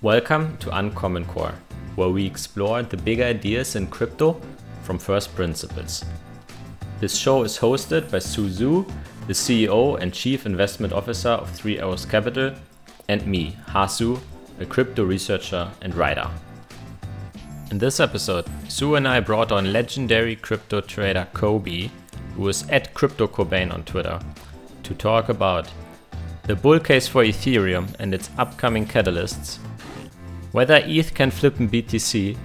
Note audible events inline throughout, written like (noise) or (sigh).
Welcome to Uncommon Core, where we explore the big ideas in crypto from first principles. This show is hosted by Su Zhu, the CEO and Chief Investment Officer of Three Arrows Capital, and me, Hasu, a crypto researcher and writer. In this episode, Su and I brought on legendary crypto trader Cobie, who is at CryptoCobain on Twitter, to talk about the bull case for Ethereum and its upcoming catalysts, whether ETH can flip in BTC,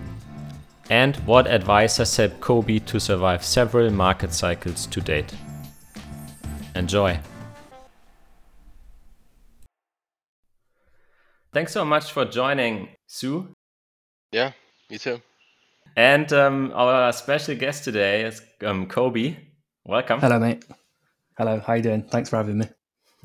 and what advice has helped Cobie to survive several market cycles to date. Enjoy! Thanks so much for joining, Su. Yeah, me too. And um, our special guest today is um, Cobie. Welcome. Hello, mate. Hello. How you doing? Thanks for having me.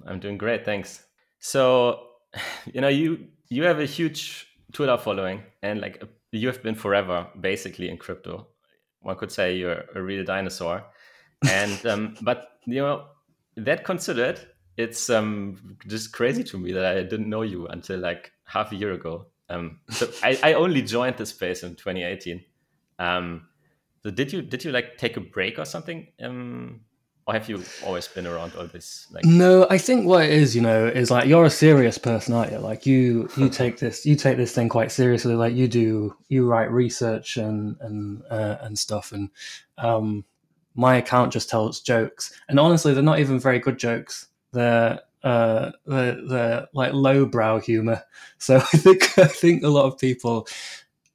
I'm doing great, thanks. So, (sighs) you know, you you have a huge Twitter following, and like you have been forever, basically in crypto. One could say you're a real dinosaur. And (laughs) um, but you know that considered, it's um just crazy to me that I didn't know you until like half a year ago. Um, so (laughs) I, I only joined the space in 2018. Um, so did you did you like take a break or something? Um, or have you always been around all this? Like... No, I think what it is, you know, is like you're a serious person, aren't you? Like you you take this you take this thing quite seriously. Like you do you write research and and uh, and stuff. And um, my account just tells jokes, and honestly, they're not even very good jokes. They're uh, they're, they're like lowbrow humor. (laughs) So I think I think a lot of people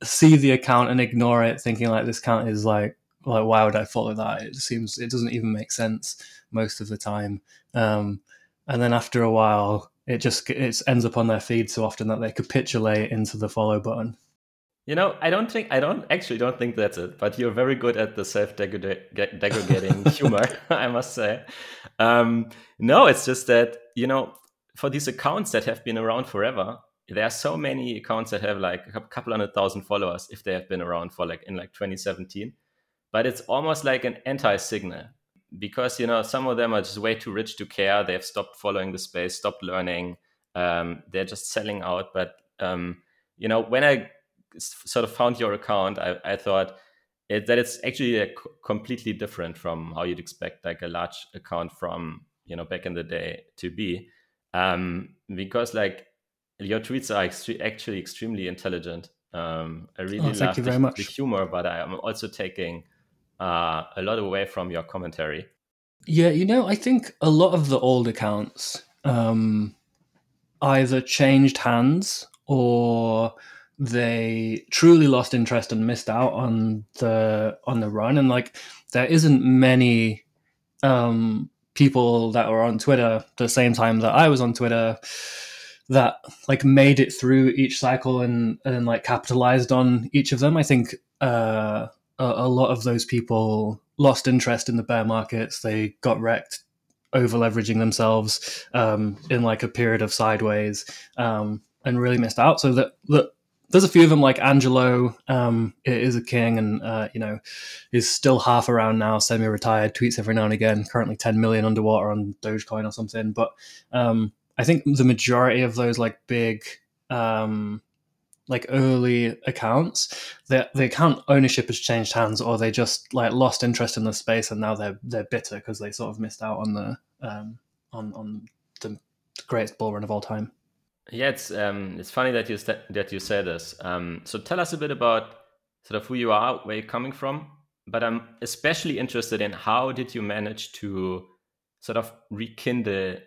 see the account and ignore it, thinking like this account is like like why would I follow that? It seems it doesn't even make sense most of the time. Um, and then after a while, it just it ends up on their feed so often that they capitulate into the follow button. You know, I don't think I don't actually don't think that's it. But you're very good at the self-degrading (laughs) humor, (laughs) I must say. Um, no, it's just that you know, for these accounts that have been around forever, there are so many accounts that have like a couple hundred thousand followers if they have been around for like in like 2017 but it's almost like an anti-signal because you know some of them are just way too rich to care. They've stopped following the space stopped learning. Um, they're just selling out. But um, you know when i sort of found your account i, I thought it, that it's actually a completely different from how you'd expect like a large account from you know back in the day to be. Um, because like your tweets are actually extremely intelligent. Um, i really oh, love the, the humor but i'm also taking uh, a lot away from your commentary. Yeah, you know, I think a lot of the old accounts um, either changed hands or they truly lost interest and missed out on the on the run. And like, there isn't many um, people that were on Twitter the same time that I was on Twitter that like made it through each cycle and and like capitalized on each of them. I think uh, a, a lot of those people lost interest in the bear markets. They got wrecked over leveraging themselves um, in like a period of sideways um, and really missed out. So that, that there's a few of them like Angelo um, is a king and uh, you know is still half around now, semi-retired, tweets every now and again. Currently 10 million underwater on Dogecoin or something. But um, I think the majority of those like big um, like early accounts, the the account ownership has changed hands, or they just like lost interest in the space, and now they're they're bitter because they sort of missed out on the um, on on the greatest bull run of all time. Yeah, it's um, it's funny that you st- that you say this. Um, so tell us a bit about sort of who you are, where you're coming from. But I'm especially interested in how did you manage to sort of rekindle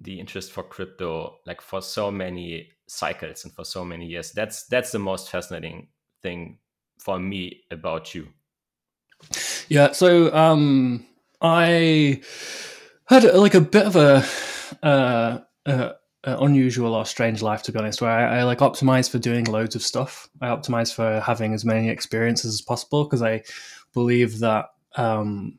the interest for crypto like for so many cycles and for so many years. That's that's the most fascinating thing for me about you. Yeah, so um, I had like a bit of a, uh, uh, unusual or strange life, to be honest. Where I, I like optimize for doing loads of stuff. I optimize for having as many experiences as possible because I believe that um,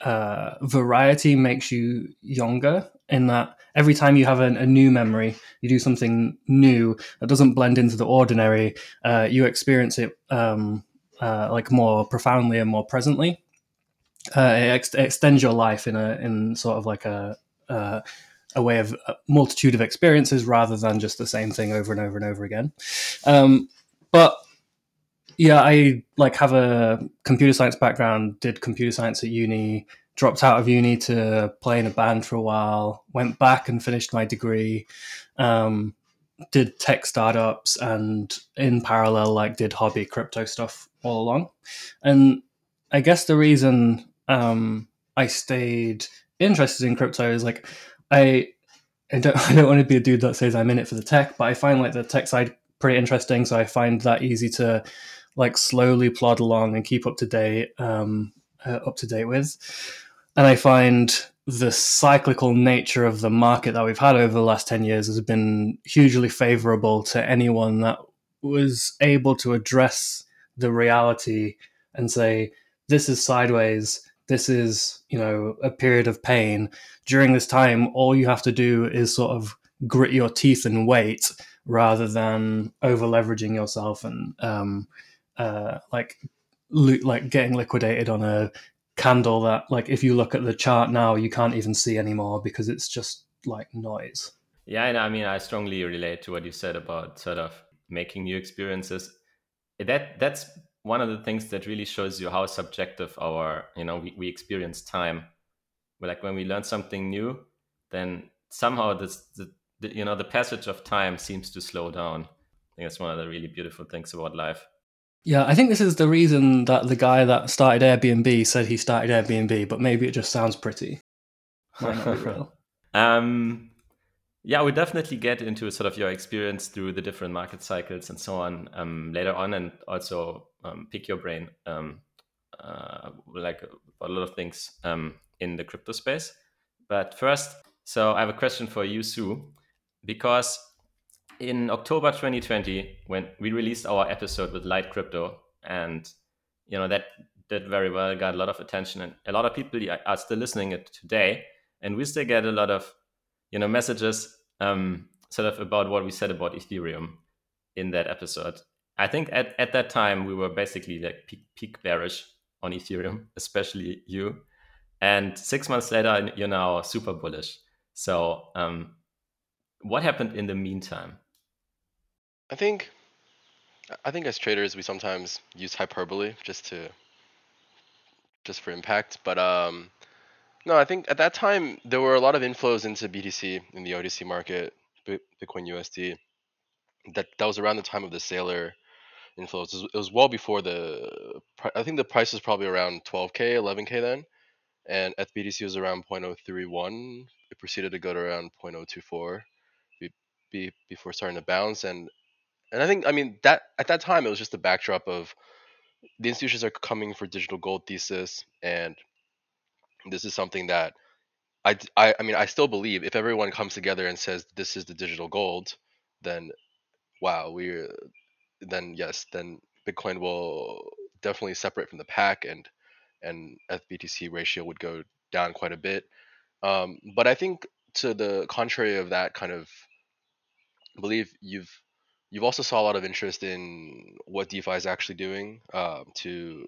uh, variety makes you younger in that every time you have a, a, new memory, you do something new that doesn't blend into the ordinary, uh, you experience it um, uh, like more profoundly and more presently. Uh, it, ex- extends your life in a in sort of like a uh, a way of a multitude of experiences rather than just the same thing over and over and over again. Um, but yeah, I like have a computer science background, did computer science at uni, dropped out of uni to play in a band for a while, went back and finished my degree, um, did tech startups, and in parallel, like did hobby crypto stuff all along. And I guess the reason um, I stayed interested in crypto is like I I don't (laughs) I don't want to be a dude that says I'm in it for the tech, but I find like the tech side pretty interesting, so I find that easy to like slowly plod along and keep up to date um, uh, up to date with. And I find the cyclical nature of the market that we've had over the last 10 years has been hugely favorable to anyone that was able to address the reality and say, this is sideways. This is, you know, a period of pain. During this time, all you have to do is sort of grit your teeth and wait rather than over leveraging yourself and um, uh, like like getting liquidated on a candle that like if you look at the chart now you can't even see anymore because it's just like noise. Yeah and i mean i strongly relate to what you said about sort of making new experiences. That that's one of the things that really shows you how subjective our you know we, we experience time. Like when we learn something new then somehow this the, the you know the passage of time seems to slow down. I think that's one of the really beautiful things about life yeah, I think this is the reason that the guy that started Airbnb said he started Airbnb, but maybe it just sounds pretty. Might not be (laughs) real. um, yeah, we definitely get into sort of your experience through the different market cycles and so on um, later on, and also um, pick your brain, um, uh, like a lot of things um, in the crypto space. But first, so I have a question for you, Su, because in October 2020, when we released our episode with Light Crypto, and you know that did very well, got a lot of attention, and a lot of people are still listening it today, and we still get a lot of you know messages um, sort of about what we said about Ethereum in that episode. I think at, at that time we were basically like peak, peak bearish on Ethereum, (laughs) especially you. And six months later, you're now super bullish. So, um, what happened in the meantime? I think I think as traders we sometimes use hyperbole just to just for impact, but um no, I think at that time there were a lot of inflows into BTC in the OTC market, Bitcoin USD. That that was around the time of the Saylor inflows. It was, well before the I think the price was probably around 12k, 11k then, and ETHBTC was around 0.031. It proceeded to go to around 0.024 be, be, before starting to bounce and and I think I mean that at that time it was just a backdrop of the institutions are coming for digital gold thesis, and this is something that I, I, I mean I still believe if everyone comes together and says this is the digital gold, then wow we then yes then Bitcoin will definitely separate from the pack and and ETH-BTC ratio would go down quite a bit. Um, but I think to the contrary of that kind of belief, you've you've also saw a lot of interest in what DeFi is actually doing um, to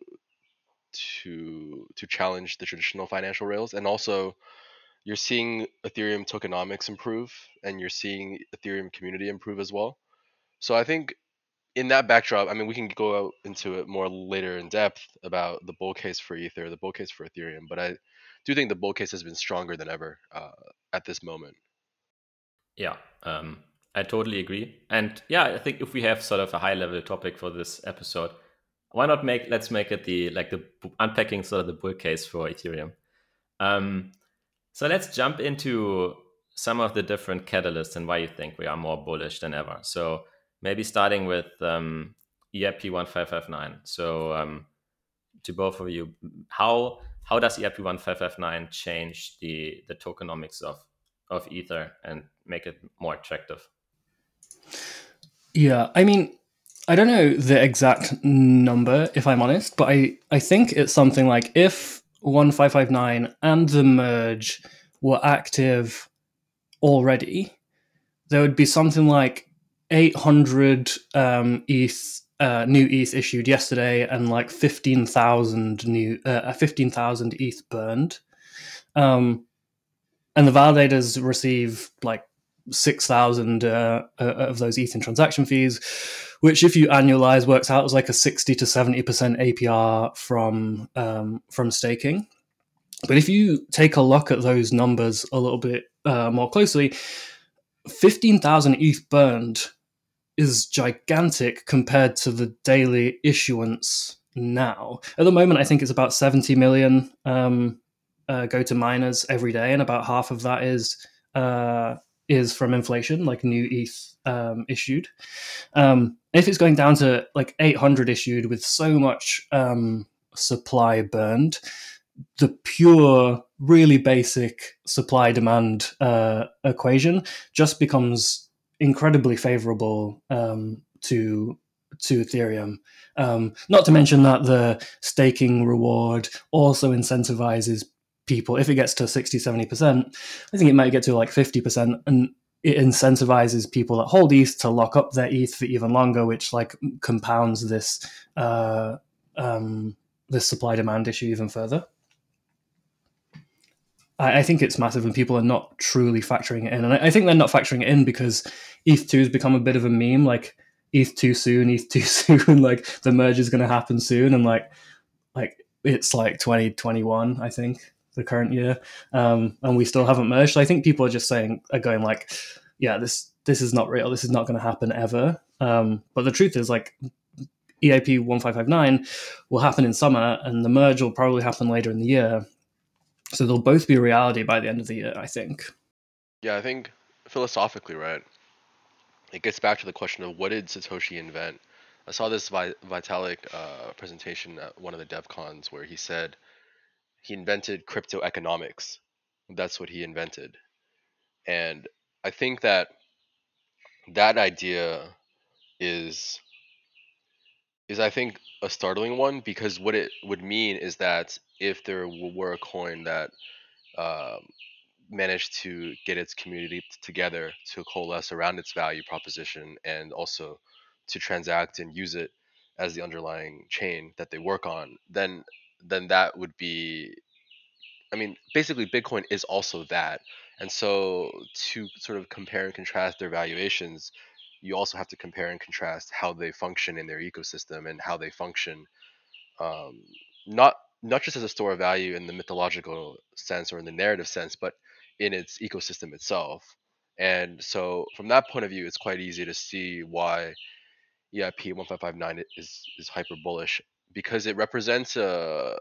to to challenge the traditional financial rails, and also you're seeing Ethereum tokenomics improve, and you're seeing Ethereum community improve as well. So I think in that backdrop, I mean, we can go into it more later in depth about the bull case for Ether, the bull case for Ethereum, but I do think the bull case has been stronger than ever uh, at this moment. Yeah, um, I totally agree. And yeah, I think if we have sort of a high level topic for this episode, why not make let's make it the like the unpacking sort of the bull case for Ethereum. Um, so let's jump into some of the different catalysts and why you think we are more bullish than ever. So maybe starting with um, EIP one five five nine. So um, to both of you, how how does EIP one five five nine change the the tokenomics of of Ether and make it more attractive? Yeah, I mean, I don't know the exact number, if I'm honest, but I, I think it's something like if 1559 and the merge were active already, there would be something like 800 um, ETH, uh, new ETH issued yesterday and like 15,000 new, uh, 15,000 ETH burned. Um, and the validators receive like six thousand uh, uh, of those ETH transaction fees, which, if you annualize, works out as like a sixty to seventy percent APR from um, from staking. But if you take a look at those numbers a little bit uh, more closely, fifteen thousand ETH burned is gigantic compared to the daily issuance now. At the moment, I think it's about 70 million um, uh, go to miners every day, and about half of that is uh, is from inflation, like new ETH um, issued. Um, if it's going down to like 800 issued with so much um, supply burned, the pure, really basic supply demand uh, equation just becomes incredibly favorable um, to to Ethereum. Um, not to mention that the staking reward also incentivizes people. If it gets to 60, 70%, I think it might get to like 50%. And it incentivizes people that hold ETH to lock up their ETH for even longer, which like compounds this uh, um, this supply demand issue even further. I, I, think it's massive, and people are not truly factoring it in. And I, I think they're not factoring it in because ETH two has become a bit of a meme. Like ETH too soon, ETH too (laughs) soon. like the merge is going to happen soon, and like like it's like 2021, I think the current year, um, and we still haven't merged. So I think people are just saying are going like, yeah, this this is not real. This is not going to happen ever. Um, but the truth is, like, EIP one five five nine will happen in summer, and the merge will probably happen later in the year. So they'll both be reality by the end of the year, I think. Yeah, I think philosophically, right? It gets back to the question of what did Satoshi invent? I saw this Vitalik uh, presentation at one of the DevCons where he said he invented crypto economics. That's what he invented. And I think that that idea is is I think a startling one because what it would mean is that if there were a coin that uh, managed to get its community together to coalesce around its value proposition and also to transact and use it as the underlying chain that they work on, then then that would be I mean, basically Bitcoin is also that. And so to sort of compare and contrast their valuations, you also have to compare and contrast how they function in their ecosystem and how they function um, not not just as a store of value in the mythological sense or in the narrative sense, but in its ecosystem itself. And so from that point of view, it's quite easy to see why EIP 1559 is is hyper bullish because it represents a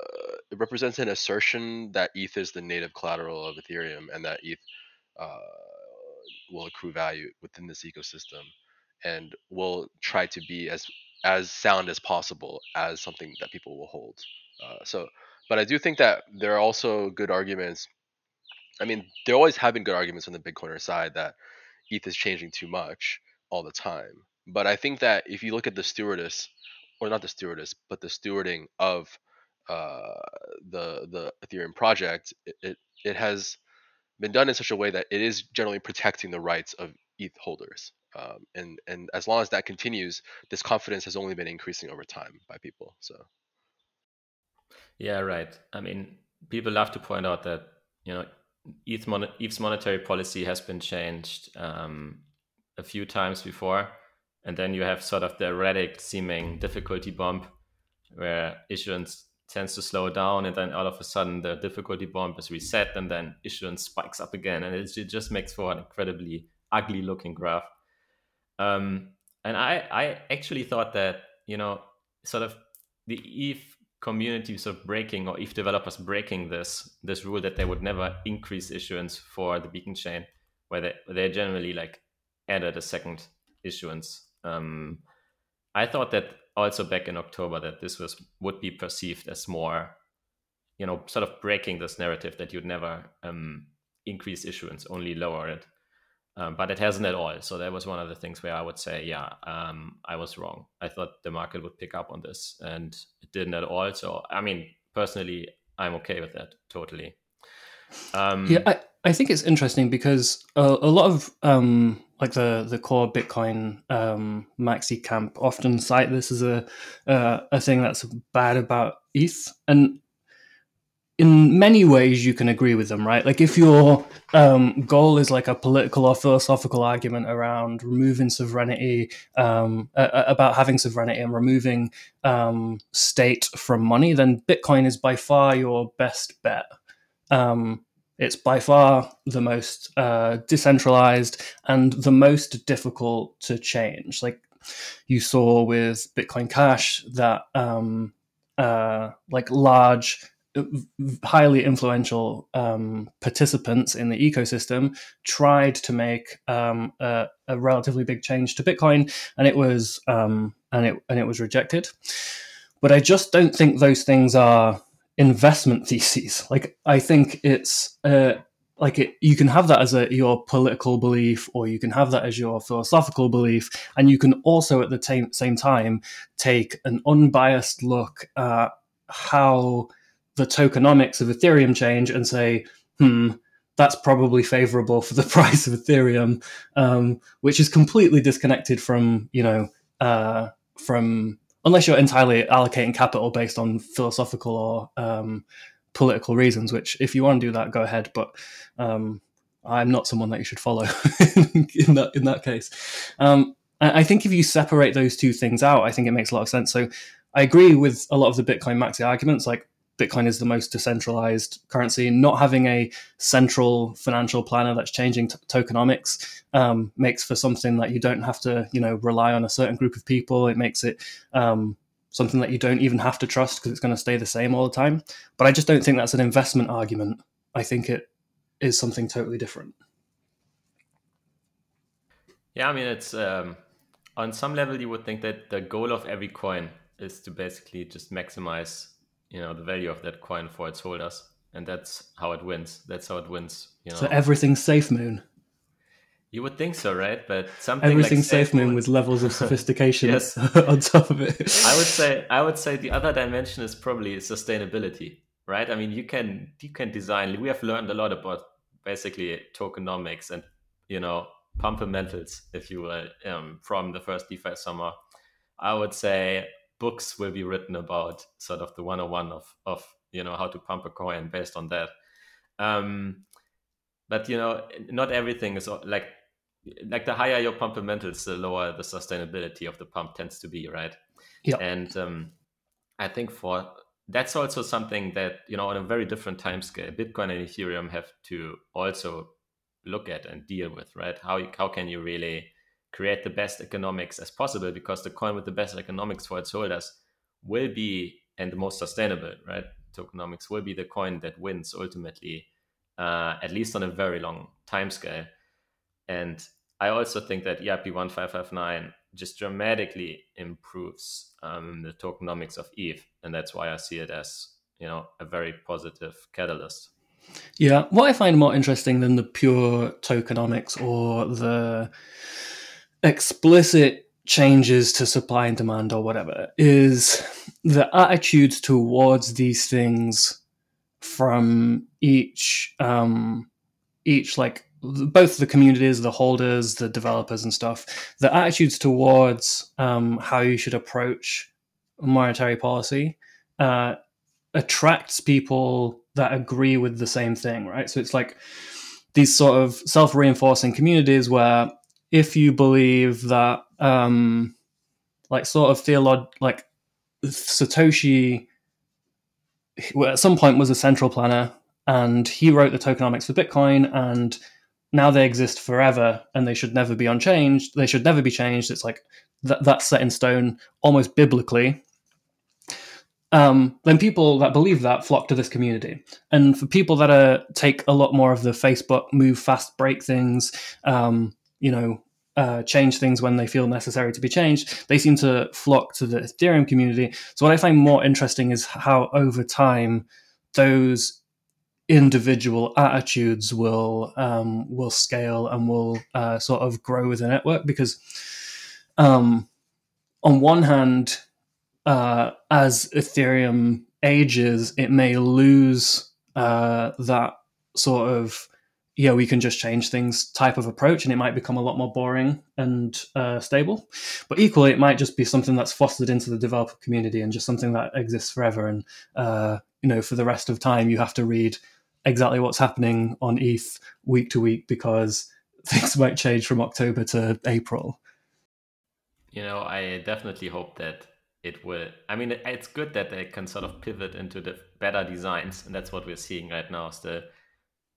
it represents an assertion that ETH is the native collateral of Ethereum and that ETH uh, will accrue value within this ecosystem and will try to be as as sound as possible as something that people will hold. Uh, so, but I do think that there are also good arguments. I mean, there always have been good arguments on the Bitcoiner side that ETH is changing too much all the time. But I think that if you look at the stewardess or not the stewardess, but the stewarding of uh, the the Ethereum project, it, it, it has been done in such a way that it is generally protecting the rights of ETH holders. Um, and and as long as that continues, this confidence has only been increasing over time by people. So. Yeah, right. I mean, people love to point out that you know ETH mon- ETH's monetary policy has been changed um, a few times before, and then you have sort of the erratic seeming difficulty bump where issuance tends to slow down and then all of a sudden the difficulty bump is reset and then issuance spikes up again. And it, just makes for an incredibly ugly looking graph. Um, and I, I actually thought that you know sort of the eth community sort of breaking or eth developers breaking this this rule that they would never increase issuance for the beacon chain where they they generally like added a second issuance um, I thought that also back in October that this was would be perceived as more, you know, sort of breaking this narrative that you'd never um, increase issuance, only lower it. Um, but it hasn't at all. So that was one of the things where I would say, yeah, um, I was wrong. I thought the market would pick up on this, and it didn't at all. So I mean, personally, I'm okay with that totally. Um, yeah, I, I think it's interesting because a, a lot of um, like the the core Bitcoin um, maxi camp often cite this as a uh, a thing that's bad about ETH, and in many ways you can agree with them, right? Like if your um, goal is like a political or philosophical argument around removing sovereignty, um, uh, about having sovereignty and removing um, state from money, then Bitcoin is by far your best bet. Um, it's by far the most uh, decentralized and the most difficult to change. Like you saw with Bitcoin Cash, that um, uh, like large highly influential um, participants in the ecosystem tried to make um, a, a, relatively big change to Bitcoin, and it was um, and it and it was rejected. But I just don't think those things are investment theses. Like I think it's uh, like it, you can have that as a your political belief, or you can have that as your philosophical belief, and you can also at the t- same time take an unbiased look at how the tokenomics of Ethereum change and say, hmm, that's probably favorable for the (laughs) price of Ethereum, um, which is completely disconnected from, you know, uh, from unless you're entirely allocating capital based on philosophical or um, political reasons. Which, if you want to do that, go ahead. But um, I'm not someone that you should follow (laughs) in that in that case. Um, I think if you separate those two things out, I think it makes a lot of sense. So I agree with a lot of the Bitcoin maxi arguments. Like Bitcoin is the most decentralized currency. Not having a central financial planner that's changing t- tokenomics um, makes for something that you don't have to, you know, rely on a certain group of people. It makes it um, something that you don't even have to trust because it's going to stay the same all the time. But I just don't think that's an investment argument. I think it is something totally different. Yeah, I mean, it's um, on some level you would think that the goal of every coin is to basically just maximize you know the value of that coin for its holders and that's how it wins. That's how it wins you know. so everything's safe moon? You would think so right? But something everything's like safe moon, with levels of (laughs) sophistication yes. (laughs) on top of it. I would say i would say the other dimension is probably sustainability right? I mean you can you can design we have learned a lot about basically tokenomics and you know fundamentals if you will um, from the first defi summer. I would say books will be written about sort of the 101 of of you know how to pump a coin based on that. Um, but you know not everything is like like the higher your pump fundamentals the lower the sustainability of the pump tends to be right? Yeah. And um, i think for that's also something that you know on a very different time scale bitcoin and ethereum have to also look at and deal with right? How how can you really create the best economics as possible because the coin with the best economics for its holders will be and the most sustainable, right? Tokenomics will be the coin that wins ultimately, uh, at least on a very long time scale. And I also think that EIP 1559 just dramatically improves um, the tokenomics of ETH And that's why I see it as, you know, a very positive catalyst. Yeah. What I find more interesting than the pure tokenomics or the explicit changes to supply and demand or whatever is the attitudes towards these things from each um each like both the communities the holders the developers and stuff the attitudes towards um how you should approach monetary policy uh attracts people that agree with the same thing right? So it's like these sort of self-reinforcing communities where if you believe that um like sort of theolog like Satoshi at some point was a central planner and he wrote the tokenomics for Bitcoin and now they exist forever and they should never be unchanged. They should never be changed. It's like that, that's set in stone almost biblically. Um, then people that believe that flock to this community. And for people that are, take a lot more of the Facebook move fast, break things, um, you know, uh, change things when they feel necessary to be changed, they seem to flock to the Ethereum community. So what I find more interesting is how over time those individual attitudes will um, will scale and will uh, sort of grow with the network because um, on one hand, uh, as Ethereum ages, it may lose uh, that sort of yeah, we can just change things type of approach, and it might become a lot more boring and uh, stable. But equally, it might just be something that's fostered into the developer community and just something that exists forever. And uh, you know for the rest of time you have to read exactly what's happening on ETH week to week because (laughs) things might change from October to April. You know, I definitely hope that it will. I mean, it's good that they can sort of pivot into the better designs, and that's what we're seeing right now still.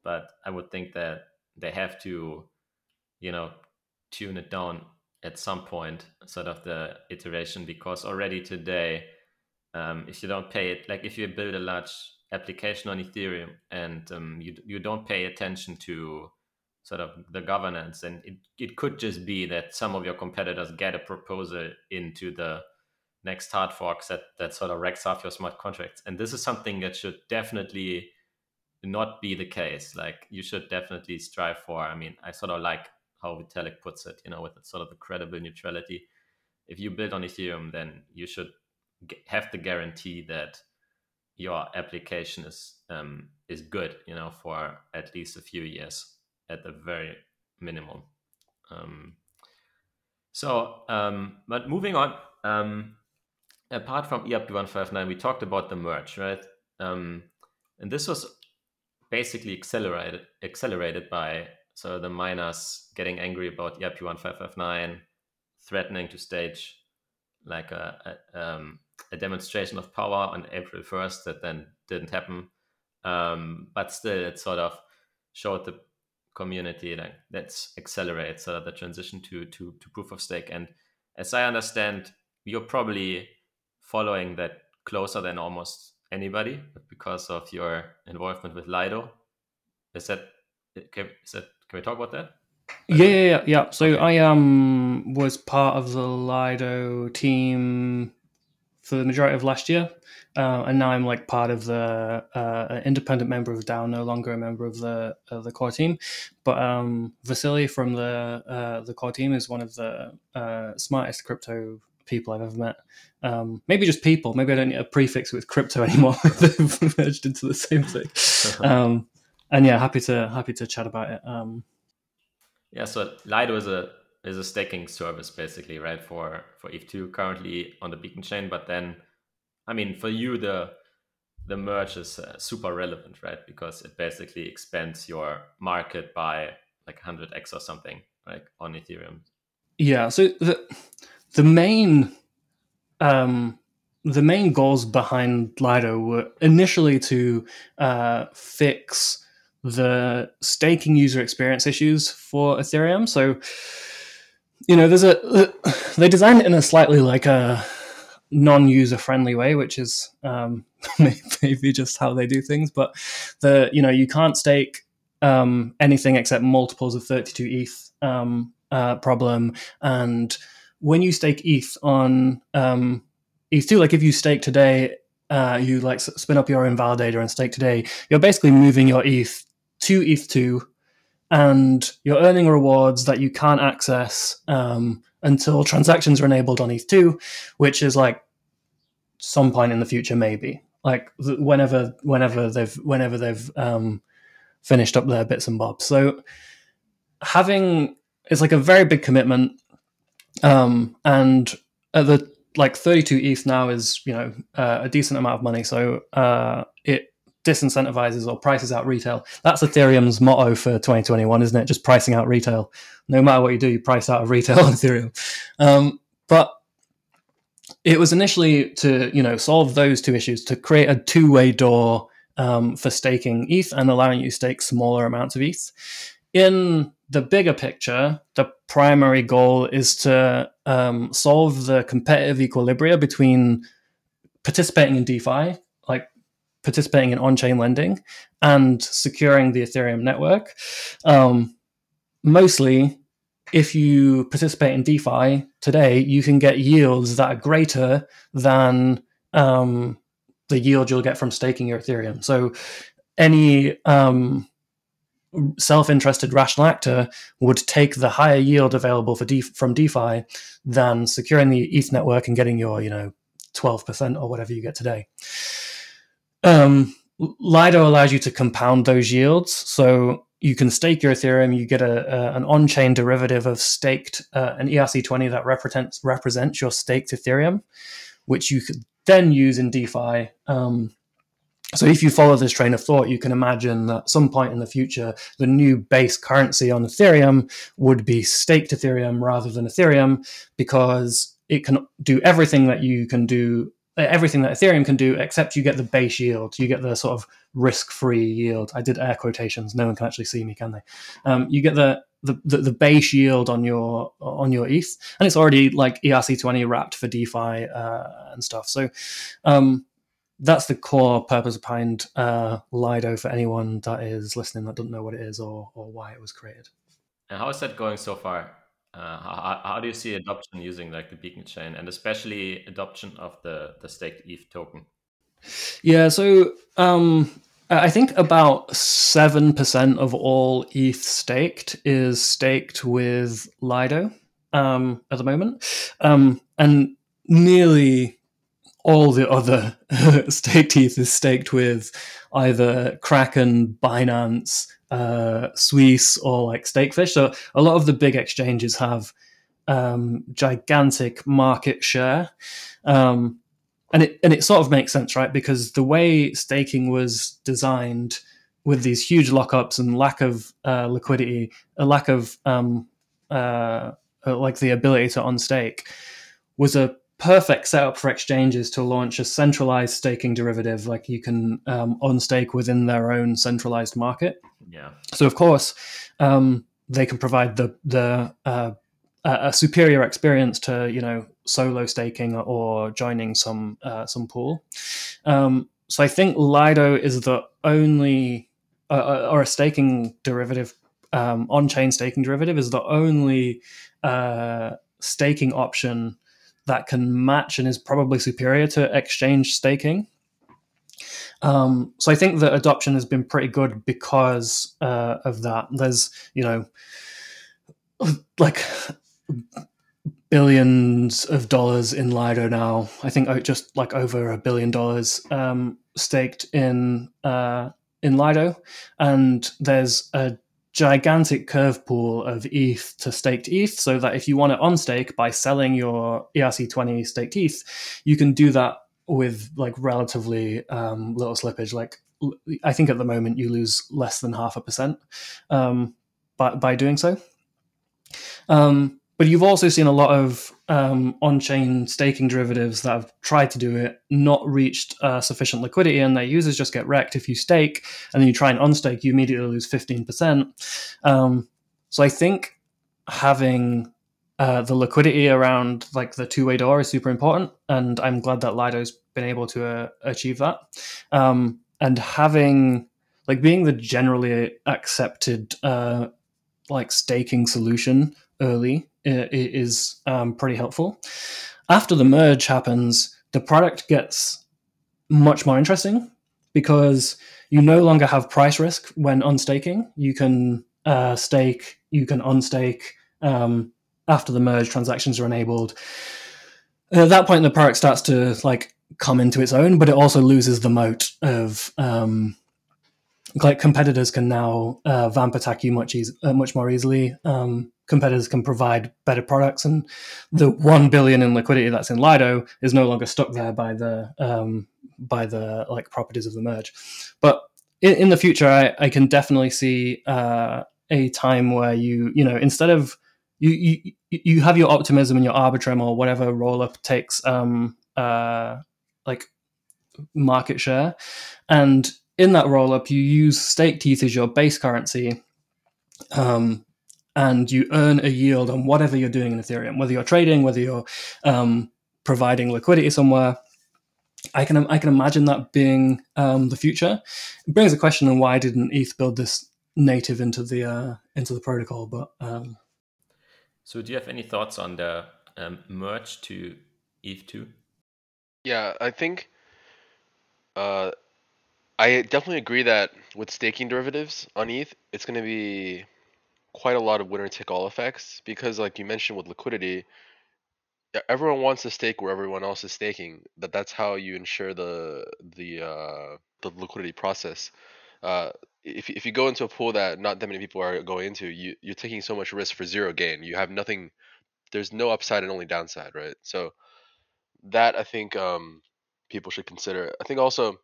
But I would think that they have to, you know, tune it down at some point, sort of the iteration, because already today, um, if you don't pay it, like if you build a large application on Ethereum and um, you you don't pay attention to sort of the governance, and it, it could just be that some of your competitors get a proposal into the next hard forks that that sort of wrecks off your smart contracts, and this is something that should definitely not be the case. Like you should definitely strive for. I mean, I sort of like how Vitalik puts it, you know, with sort of the credible neutrality. If you build on Ethereum, then you should have the guarantee that your application is um, is good, you know, for at least a few years at the very minimum. Um, so, um, but moving on, um, apart from EIP1559, we talked about the merge, right? Um, and this was basically accelerated accelerated by so the miners getting angry about EIP1559, threatening to stage like a, a, um, a, demonstration of power on April 1st that then didn't happen. Um, but still, it sort of showed the community like let's accelerate of the transition to, to, to proof of stake. And as I understand, you're probably following that closer than almost anybody because of your involvement with Lido. Is that, is that can we talk about that? Yeah, yeah, yeah. yeah. So okay. I um was part of the Lido team for the majority of last year, uh, and now I'm like part of the uh, independent member of DAO, no longer a member of the of the core team. But um, Vasily from the uh, the core team is one of the uh, smartest crypto people I've ever met. Um, maybe just people. Maybe I don't need a prefix with crypto (laughs) anymore. They've merged into the same thing. Um, and yeah, happy to happy to chat about it. Um, yeah, so Lido is a is a staking service basically, right? For for ETH2 currently on the Beacon chain, but then, I mean, for you the the merge is uh, super relevant, right? Because it basically expands your market by like 100x or something, like on Ethereum. Yeah. So the the main um, the main goals behind Lido were initially to uh, fix the staking user experience issues for Ethereum. So, you know, there's a (sighs) they designed it in a slightly like a non-user friendly way, which is um, (laughs) maybe just how they do things. But the you know you can't stake um, anything except multiples of 32 ETH um, uh, problem, and when you stake ETH on um, ETH2, like if you stake today. Uh, you like spin up your invalidator and stake today. You're basically moving your ETH to ETH2, and you're earning rewards that you can't access um, until transactions are enabled on ETH2, which is like some point in the future, maybe like whenever whenever they've whenever they've um, finished up their bits and bobs. So having it's like a very big commitment, um, and at the like 32 ETH now is you know uh, a decent amount of money. So uh, it disincentivizes or prices out retail. That's Ethereum's motto for 2021, isn't it? Just pricing out retail. No matter what you do, you price out of retail (laughs) on Ethereum. Um, but it was initially to you know solve those two issues to create a two-way door um, for staking ETH and allowing you to stake smaller amounts of ETH. In the bigger picture, the primary goal is to um, solve the competitive equilibria between participating in DeFi, like participating in on-chain lending and securing the Ethereum network. Um, mostly, if you participate in DeFi today, you can get yields that are greater than um, the yield you'll get from staking your Ethereum. So, any um, self-interested rational actor would take the higher yield available for De- from DeFi than securing the ETH network and getting your, you know, 12% or whatever you get today. Um, Lido allows you to compound those yields. So you can stake your Ethereum, you get a, a an on-chain derivative of staked uh, an ERC20 that represents represents your staked Ethereum, which you could then use in DeFi um, so if you follow this train of thought, you can imagine that some point in the future, the new base currency on Ethereum would be staked Ethereum rather than Ethereum because it can do everything that you can do, everything that Ethereum can do, except you get the base yield. You get the sort of risk-free yield. I did air quotations. No one can actually see me, can they? Um, you get the, the the, the base yield on your on your ETH, and it's already like ERC20 wrapped for DeFi uh, and stuff. So. Um, that's the core purpose behind uh, Lido for anyone that is listening that doesn't know what it is or, or why it was created. And how is that going so far? Uh, how, how, do you see adoption using like the beacon chain and especially adoption of the the staked ETH token? Yeah, so um, I think about seven percent of all ETH staked is staked with Lido um, at the moment, um, and nearly all the other (laughs) staked ETH is staked with either Kraken, Binance, uh, Swiss, or like Stakefish. So a lot of the big exchanges have um, gigantic market share. Um, and it and it sort of makes sense, right? Because the way staking was designed with these huge lockups and lack of uh, liquidity, a lack of um, uh, like the ability to unstake, was a perfect setup for exchanges to launch a centralized staking derivative like you can um, unstake within their own centralized market. Yeah. So of course um, they can provide the the uh, a superior experience to you know solo staking or joining some uh, some pool. Um, so i think lido is the only uh, uh or a staking derivative um, on-chain staking derivative is the only uh, staking option that can match and is probably superior to exchange staking. Um, so I think that adoption has been pretty good because uh, of that. There's, you know, (sighs) like billions of dollars in Lido now. I think just like over a billion dollars um, staked in uh, in Lido, and there's a gigantic curve pool of ETH to staked ETH, so that if you want to unstake by selling your ERC20 staked ETH, you can do that with like relatively um, little slippage. Like I think at the moment you lose less than half a percent um, by by doing so. Um, but you've also seen a lot of um, on-chain staking derivatives that have tried to do it, not reached uh, sufficient liquidity, and their users just get wrecked. If you stake and then you try and unstake, you immediately lose fifteen percent. Um, so I think having uh, the liquidity around like the two-way door is super important, and I'm glad that Lido's been able to uh, achieve that. Um, and having like being the generally accepted uh, like staking solution early is um, pretty helpful. After the merge happens, the product gets much more interesting because you no longer have price risk when unstaking. You can uh, stake, you can unstake um, after the merge transactions are enabled. At that point, the product starts to like come into its own, but it also loses the moat of um, like competitors can now uh, vamp attack you much easy, uh, much more easily. Um, competitors can provide better products, and the one billion in liquidity that's in Lido is no longer stuck there by the um, by the like properties of the merge. But in, in the future, I, I, can definitely see uh, a time where you you know instead of you, you you have your optimism and your arbitrum or whatever roll up takes um, uh, like market share and in that roll up, you use stETH as your base currency, um, and you earn a yield on whatever you're doing in Ethereum, whether you're trading, whether you're um, providing liquidity somewhere. I can I can imagine that being um, the future. It brings a question on why didn't ETH build this native into the uh, into the protocol? But um, so, do you have any thoughts on the um, merge to ETH two? Yeah, I think uh, I definitely agree that with staking derivatives on ETH, it's going to be quite a lot of winner take all effects because, like you mentioned, with liquidity, everyone wants to stake where everyone else is staking. That that's how you ensure the the uh, the liquidity process. Uh, if if you go into a pool that not that many people are going into, you you're taking so much risk for zero gain. You have nothing. There's no upside and only downside, right? So that I think um, people should consider. I think also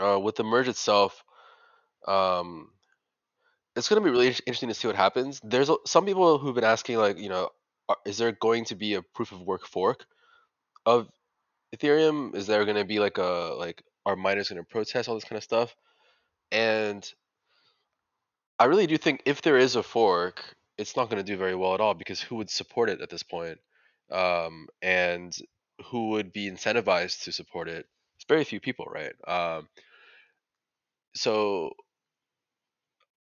Uh, with the merge itself, um, it's going to be really interesting to see what happens. There's some people who've been asking, like, you know, is there going to be a proof of work fork of Ethereum? Is there going to be like a like are miners going to protest all this kind of stuff? And I really do think if there is a fork, it's not going to do very well at all because who would support it at this point? Um, and who would be incentivized to support it? Very few people, right? Um, so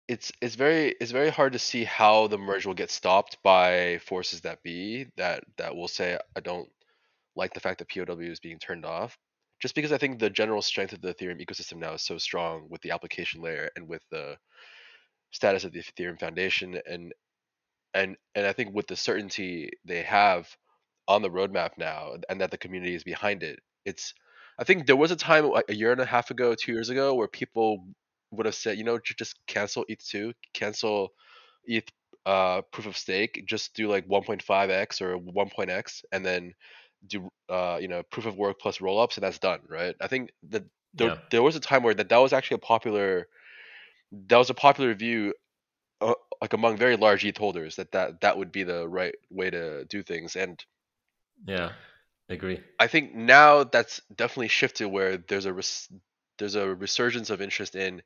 it's it's very it's very hard to see how the merge will get stopped by forces that be that that will say I don't like the fact that POW is being turned off. Just because I think the general strength of the Ethereum ecosystem now is so strong with the application layer and with the status of the Ethereum Foundation and and and I think with the certainty they have on the roadmap now and that the community is behind it, it's I think there was a time a year and a half ago, two years ago, where people would have said, you know, just cancel ETH2, cancel ETH uh, proof of stake, just do like 1.5x or 1.x, and then do uh, you know proof of work plus rollups, and that's done, right? I think that there, yeah. there was a time where that that was actually a popular that was a popular view uh, like among very large ETH holders that, that that would be the right way to do things and yeah agree I think now that's definitely shifted where there's a res- there's a resurgence of interest in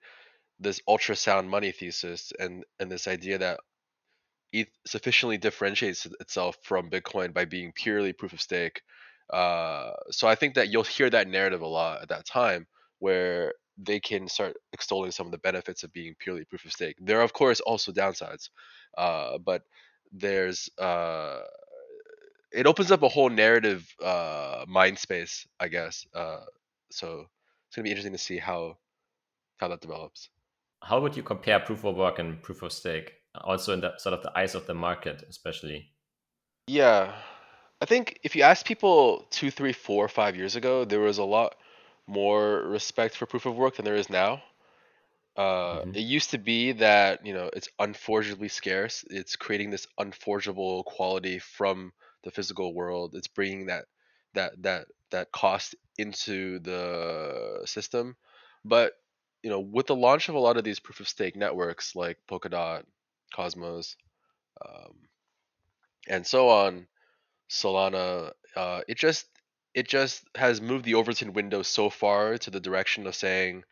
this ultrasound money thesis and and this idea that ETH sufficiently differentiates itself from Bitcoin by being purely proof of stake. Uh, so I think that you'll hear that narrative a lot at that time, where they can start extolling some of the benefits of being purely proof of stake. There are of course also downsides, uh, but there's uh, it opens up a whole narrative uh, mind space, I guess. Uh, so it's gonna be interesting to see how how that develops. How would you compare proof of work and proof of stake? Also in the sort of the eyes of the market, especially. Yeah, I think if you ask people two, three, four, five years ago, there was a lot more respect for proof of work than there is now. Uh, mm-hmm. It used to be that you know it's unforgeably scarce. It's creating this unforgeable quality from the physical world. It's bringing that that that that cost into the system. But you know, with the launch of a lot of these proof of stake networks like Polkadot, Cosmos, um, and so on, Solana, uh, it just it just has moved the Overton window so far to the direction of saying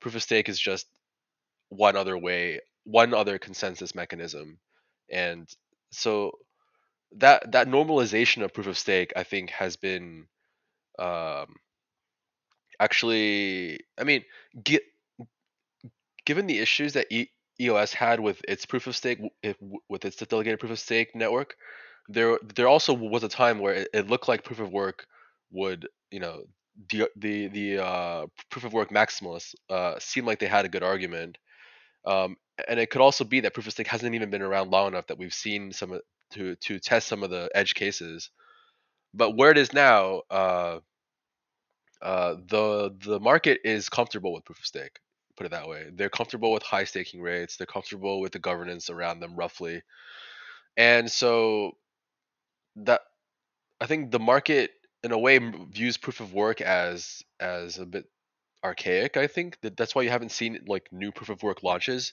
proof of stake is just one other way, one other consensus mechanism, and so that that normalization of proof of stake, I think, has been um, actually. I mean, get, given the issues that e- EOS had with its proof of stake, if, with its delegated proof of stake network, there there also was a time where it, it looked like proof of work would you know the the the uh, proof of work maximalists uh, seem like they had a good argument, um, and it could also be that proof of stake hasn't even been around long enough that we've seen some to to test some of the edge cases. But where it is now, uh, uh, the the market is comfortable with proof of stake. Put it that way. They're comfortable with high staking rates. They're comfortable with the governance around them, roughly. And so that I think the market in a way views proof of work as as a bit archaic i think that that's why you haven't seen like new proof of work launches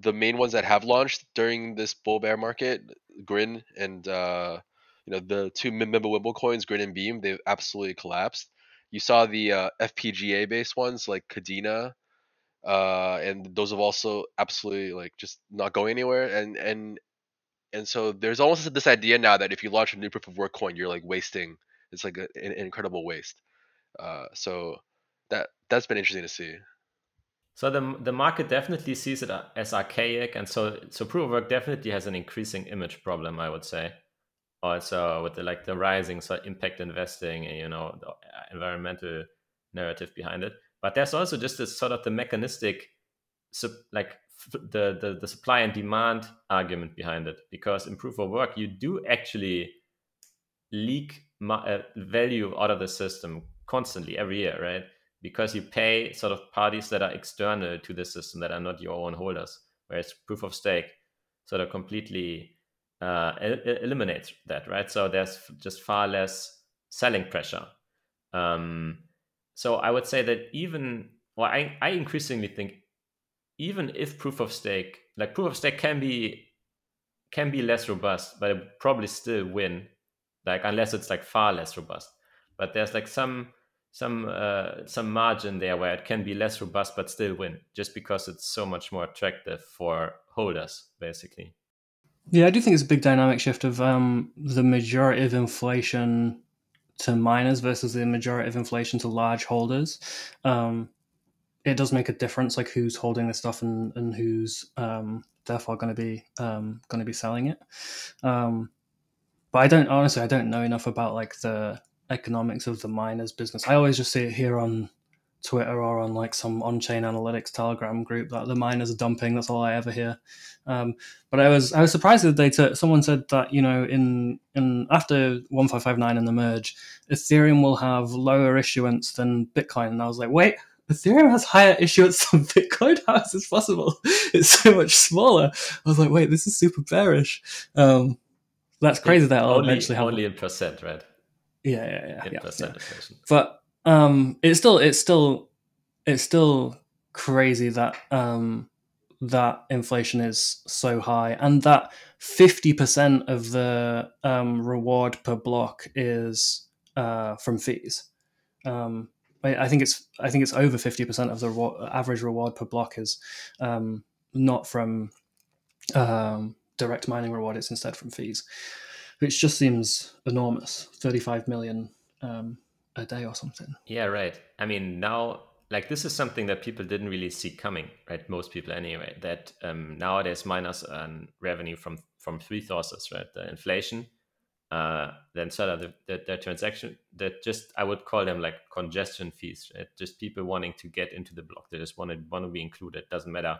the main ones that have launched during this bull bear market grin and uh you know the two mimblewimble coins grin and beam they've absolutely collapsed you saw the uh, fpga based ones like kadena uh and those have also absolutely like just not going anywhere and and and so there's almost this idea now that if you launch a new proof of work coin you're like wasting it's like a, an, incredible waste. Uh, so that that's been interesting to see. So the the market definitely sees it as archaic, and so so proof of work definitely has an increasing image problem, I would say. Also with the like the rising so impact investing and you know the environmental narrative behind it, but there's also just this sort of the mechanistic, like the, the the supply and demand argument behind it, because in proof of work you do actually leak uh, value out of the system constantly every year, right? Because you pay sort of parties that are external to the system that are not your own holders, whereas proof of stake sort of completely uh, eliminates that, right? So there's just far less selling pressure. Um, so I would say that even well, I, I increasingly think even if proof of stake, like proof of stake can be can be less robust, but it probably still win, like unless it's like far less robust. But there's like some some uh, some margin there where it can be less robust but still win, just because it's so much more attractive for holders, basically. Yeah, I do think it's a big dynamic shift of um, the majority of inflation to miners versus the majority of inflation to large holders. Um, it does make a difference, like who's holding this stuff and, and who's um, therefore going to be um, going to be selling it. Um, but I don't honestly, I don't know enough about like the economics of the miners business. I always just see it here on Twitter or on like some on-chain analytics Telegram group that the miners are dumping. That's all I ever hear. Um, but I was I was surprised that they t- someone said that you know in in after one five five nine and the merge, Ethereum will have lower issuance than Bitcoin, and I was like, wait. Ethereum has higher issuance than (laughs) Bitcoin. How is this possible? (laughs) It's so much smaller. I was like, wait, this is super bearish. Um, that's crazy that I'll only, eventually have only in percent, right? Yeah, yeah, yeah. In yeah, percent yeah. But um, it's still it's still it's still crazy that um, that inflation is so high and that 50% of the um, reward per block is uh, from fees um, I, I think it's I think it's over 50% of the reward, average reward per block is um, not from um, direct mining reward it's instead from fees which just seems enormous 35 million um, a day or something Yeah, right. I mean, now, like, this is something that people didn't really see coming, right? Most people, anyway. That um, nowadays miners earn revenue from from three sources, right? The inflation, uh, then sort of the, the, the transaction, that just I would call them like congestion fees, right? Just people wanting to get into the block. They just want to want to be included. Doesn't matter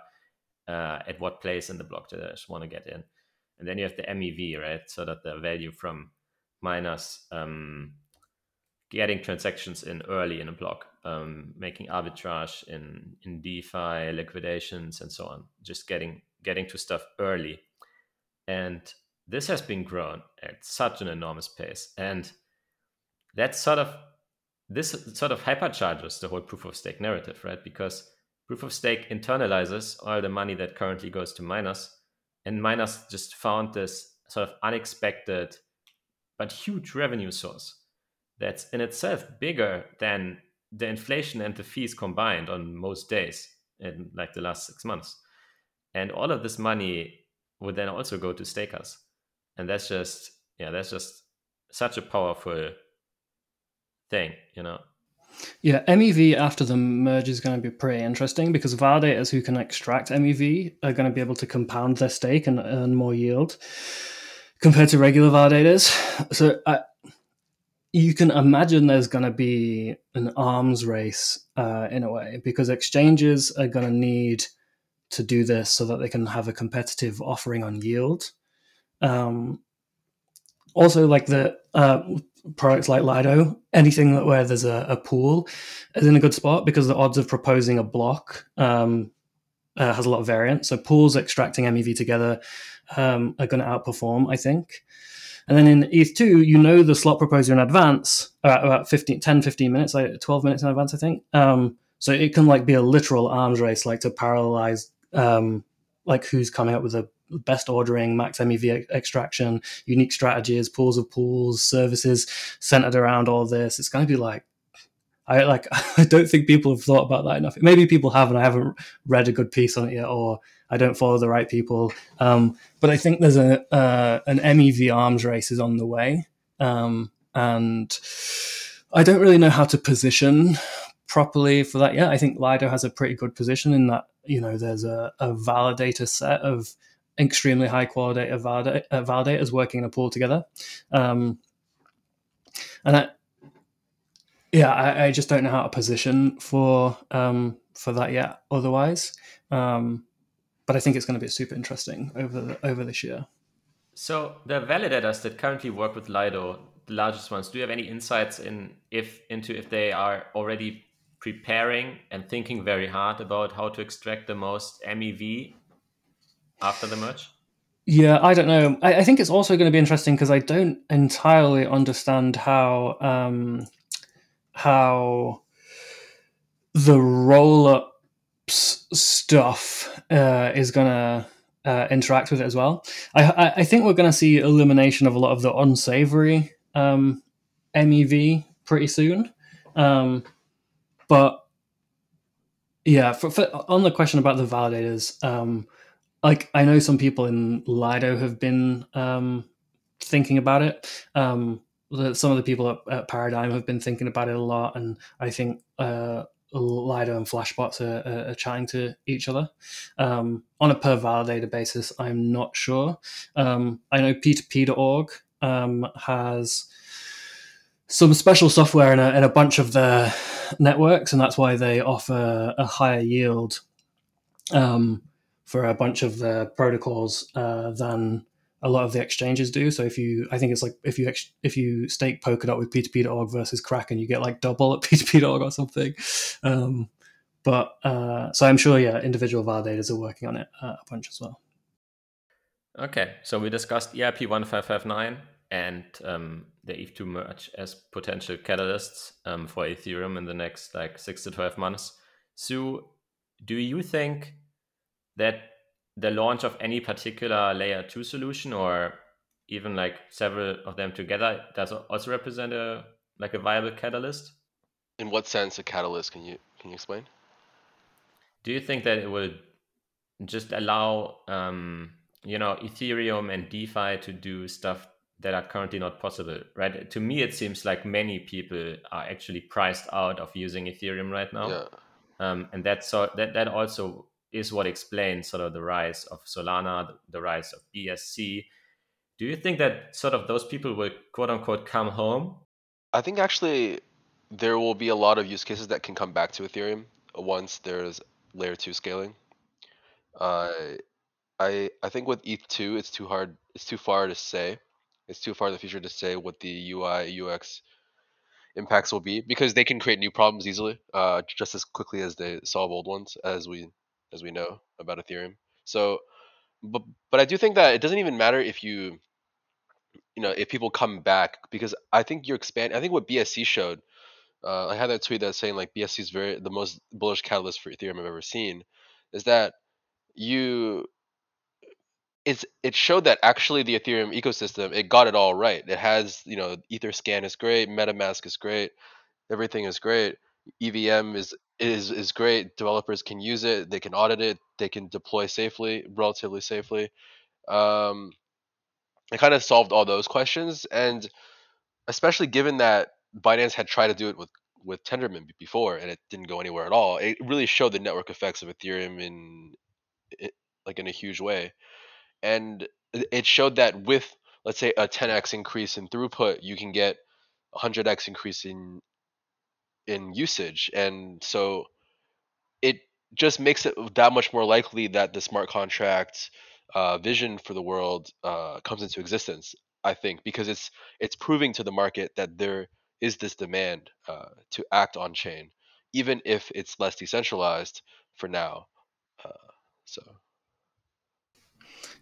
uh, at what place in the block. They just want to get in. And then you have the MEV, right? So that the value from miners. Um, getting transactions in early in a block, um, making arbitrage in in DeFi, liquidations, and so on. Just getting getting to stuff early, and this has been grown at such an enormous pace, and that's sort of this sort of hypercharges the whole proof of stake narrative, right? Because proof of stake internalizes all the money that currently goes to miners, and miners just found this sort of unexpected but huge revenue source that's in itself bigger than the inflation and the fees combined on most days in like the last six months. And all of this money would then also go to stakers. And that's just, yeah, that's just such a powerful thing, you know? Yeah, MEV after the merge is going to be pretty interesting because validators who can extract MEV are going to be able to compound their stake and earn more yield compared to regular validators. So I, you can imagine there's going to be an arms race uh, in a way because exchanges are going to need to do this so that they can have a competitive offering on yield. Um, also, like the uh, products like Lido, anything that where there's a, a, pool is in a good spot because the odds of proposing a block um, uh, has a lot of variance. So pools extracting MEV together um, are going to outperform, I think. And then in ETH2, you know the slot proposer in advance, about, about 15, 10, 15 minutes, like 12 minutes in advance, I think. Um, so it can like be a literal arms race, like to parallelize um, like who's coming up with the best ordering, max MEV extraction, unique strategies, pools of pools, services centered around all this. It's going to be like I like (laughs) I don't think people have thought about that enough. Maybe people have, and I haven't read a good piece on it yet, or I don't follow the right people. Um, but I think there's a uh, an MEV arms race is on the way, um, and I don't really know how to position properly for that yet. I think Lido has a pretty good position in that you know there's a, a validator set of extremely high quality validators working in a pool together, um, and I, yeah, I, I, just don't know how to position for um, for that yet. Otherwise, um, but I think it's going to be super interesting over the, over this year. So the validators that currently work with Lido, the largest ones, do you have any insights in if into if they are already preparing and thinking very hard about how to extract the most MEV after the merge? Yeah, I don't know. I, I think it's also going to be interesting because I don't entirely understand how um, how the roll ups stuff uh, is going to uh, interact with it as well. I, I think we're going to see elimination of a lot of the unsavory um, MEV pretty soon. Um, but yeah, for, for, on the question about the validators, um, like I know some people in Lido have been um, thinking about it. Um, some of the people at, at, Paradigm have been thinking about it a lot, and I think uh, Lido and Flashbots are, are, are, chatting to each other um, on a per validator basis. I'm not sure. Um, I know P2P.org um, has some special software in a, in a bunch of their networks, and that's why they offer a higher yield um, for a bunch of the protocols uh, than a lot of the exchanges do. So if you, I think it's like if you ex- if you stake Polkadot with P2P.org versus Kraken, you get like double at (laughs) P2P.org or something. Um, but uh, so I'm sure, yeah, individual validators are working on it uh, a bunch as well. Okay, so we discussed EIP 1559 and um, the ETH2 merge as potential catalysts um, for Ethereum in the next like six to 12 months. So, do you think that the launch of any particular layer 2 solution or even like several of them together does also represent a like a viable catalyst? In what sense a catalyst? Can you can you explain? Do you think that it will just allow um, you know Ethereum and DeFi to do stuff that are currently not possible, right? To me, it seems like many people are actually priced out of using Ethereum right now, yeah. um, and that's so that that also is what explains sort of the rise of Solana, the, rise of BSC. Do you think that sort of those people will quote unquote come home? I think actually there will be a lot of use cases that can come back to Ethereum once there's layer two scaling. Uh, I I think with ETH two, it's too hard. It's too far to say it's too far in the future to say what the UI UX impacts will be because they can create new problems easily, uh, just as quickly as they solve old ones, as we as we know about Ethereum. So, but but I do think that it doesn't even matter if you, you know, if people come back because I think you're expand. I think what BSC showed. Uh, I had that tweet that's saying like BSC is very the most bullish catalyst for Ethereum I've ever seen. Is that you it's it showed that actually the Ethereum ecosystem it got it all right. It has you know EtherScan is great, MetaMask is great, everything is great. EVM is is is great. Developers can use it, they can audit it, they can deploy safely, relatively safely. Um, it kind of solved all those questions, and especially given that Binance had tried to do it with with Tendermint before and it didn't go anywhere at all. It really showed the network effects of Ethereum in, in like in a huge way and it showed that with let's say a 10x increase in throughput you can get 100x increase in in usage and so it just makes it that much more likely that the smart contract uh, vision for the world uh, comes into existence i think because it's it's proving to the market that there is this demand uh, to act on chain even if it's less decentralized for now uh, so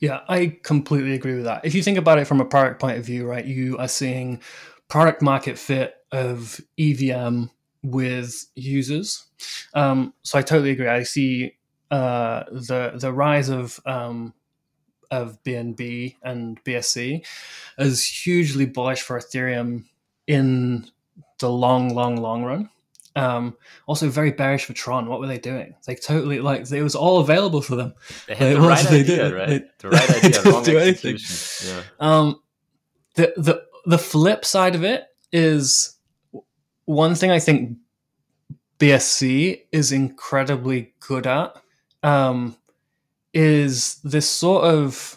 yeah, I completely agree with that. If you think about it from a product point of view, right, you are seeing product market fit of EVM with users. Um, so I totally agree. I see uh, the the rise of um, of BNB and BSC as hugely bullish for Ethereum in the long, long, long run. Um, also, very bearish for Tron. What were they doing? They totally like it was all available for them. They had the right (laughs) idea, did. right? They, the right idea, wrong do anything. Yeah. Um, the the the flip side of it is one thing I think BSC is incredibly good at um, is this sort of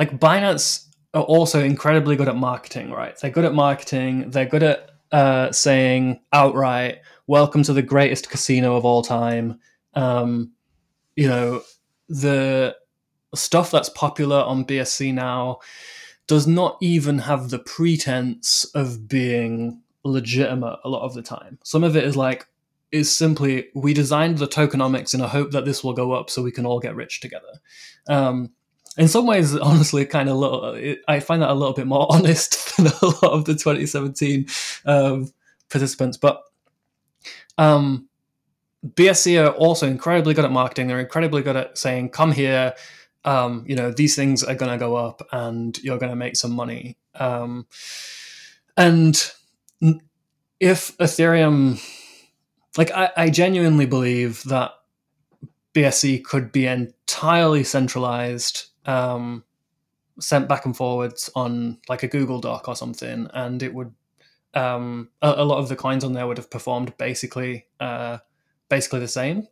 like Binance are also incredibly good at marketing, right? They're good at marketing. They're good at uh, saying outright, "Welcome to the greatest casino of all time." Um, you know, the stuff that's popular on BSC now does not even have the pretense of being legitimate a lot of the time. Some of it is like is simply we designed the tokenomics in a hope that this will go up so we can all get rich together. Um, in some ways, (laughs) honestly, kind of little. It, I find that a little bit more (laughs) honest than a lot of the 2017 um, participants. But Um, BSC are also incredibly good at marketing. They're incredibly good at saying, "Come here, um, you know, these things are going to go up, and you're going to make some money." Um, and if Ethereum, like, I, I genuinely believe that BSC could be entirely centralized, um, sent back and forwards on like a Google Doc or something, and it would um, a, a, lot of the coins on there would have performed basically uh, basically the same.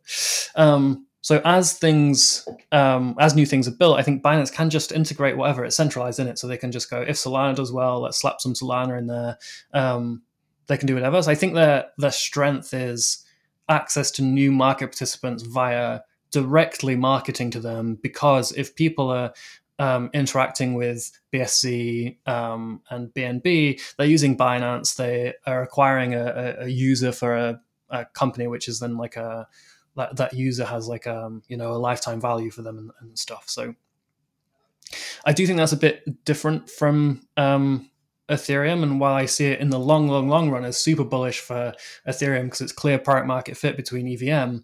Um, so as things um, as new things are built, I think Binance can just integrate whatever it's centralized in it, so they can just go if Solana does well, let's slap some Solana in there. Um, they can do whatever. So I think their their strength is access to new market participants via directly marketing to them because if people are um, interacting with BSC um, and BNB, they're using Binance. They are acquiring a, a user for a, a, company, which is then like a that, that user has like um, you know a lifetime value for them and, and stuff. So I do think that's a bit different from um, Ethereum. And while I see it in the long, long, long run as super bullish for Ethereum because it's clear product market fit between EVM,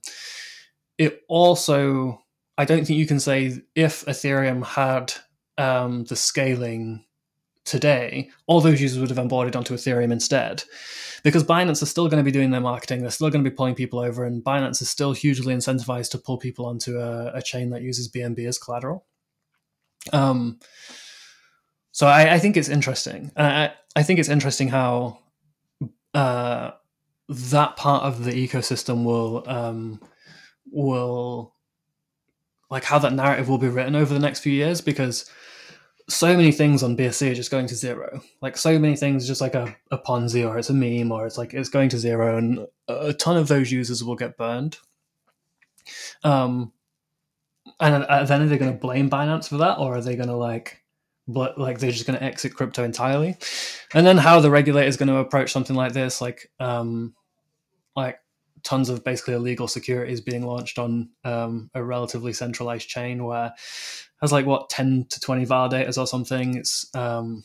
it also I don't think you can say if Ethereum had um, the scaling today, all those users would have onboarded onto Ethereum instead. Because Binance is still going to be doing their marketing, they're still going to be pulling people over, and Binance is still hugely incentivized to pull people onto a, a chain that uses BNB as collateral. Um, so I, I, think it's interesting. I, I think it's interesting how uh, that part of the ecosystem will um, will like how that narrative will be written over the next few years because so many things on BSC are just going to zero. Like so many things, just like a, a Ponzi or it's a meme or it's like it's going to zero, and a ton of those users will get burned. Um, and then are they going to blame Binance for that, or are they going to like, but like they're just going to exit crypto entirely? And then how the regulator is going to approach something like this, like, um, like tons of basically illegal securities being launched on um, a relatively centralized chain where has like what 10 to 20 validators or something. It's um,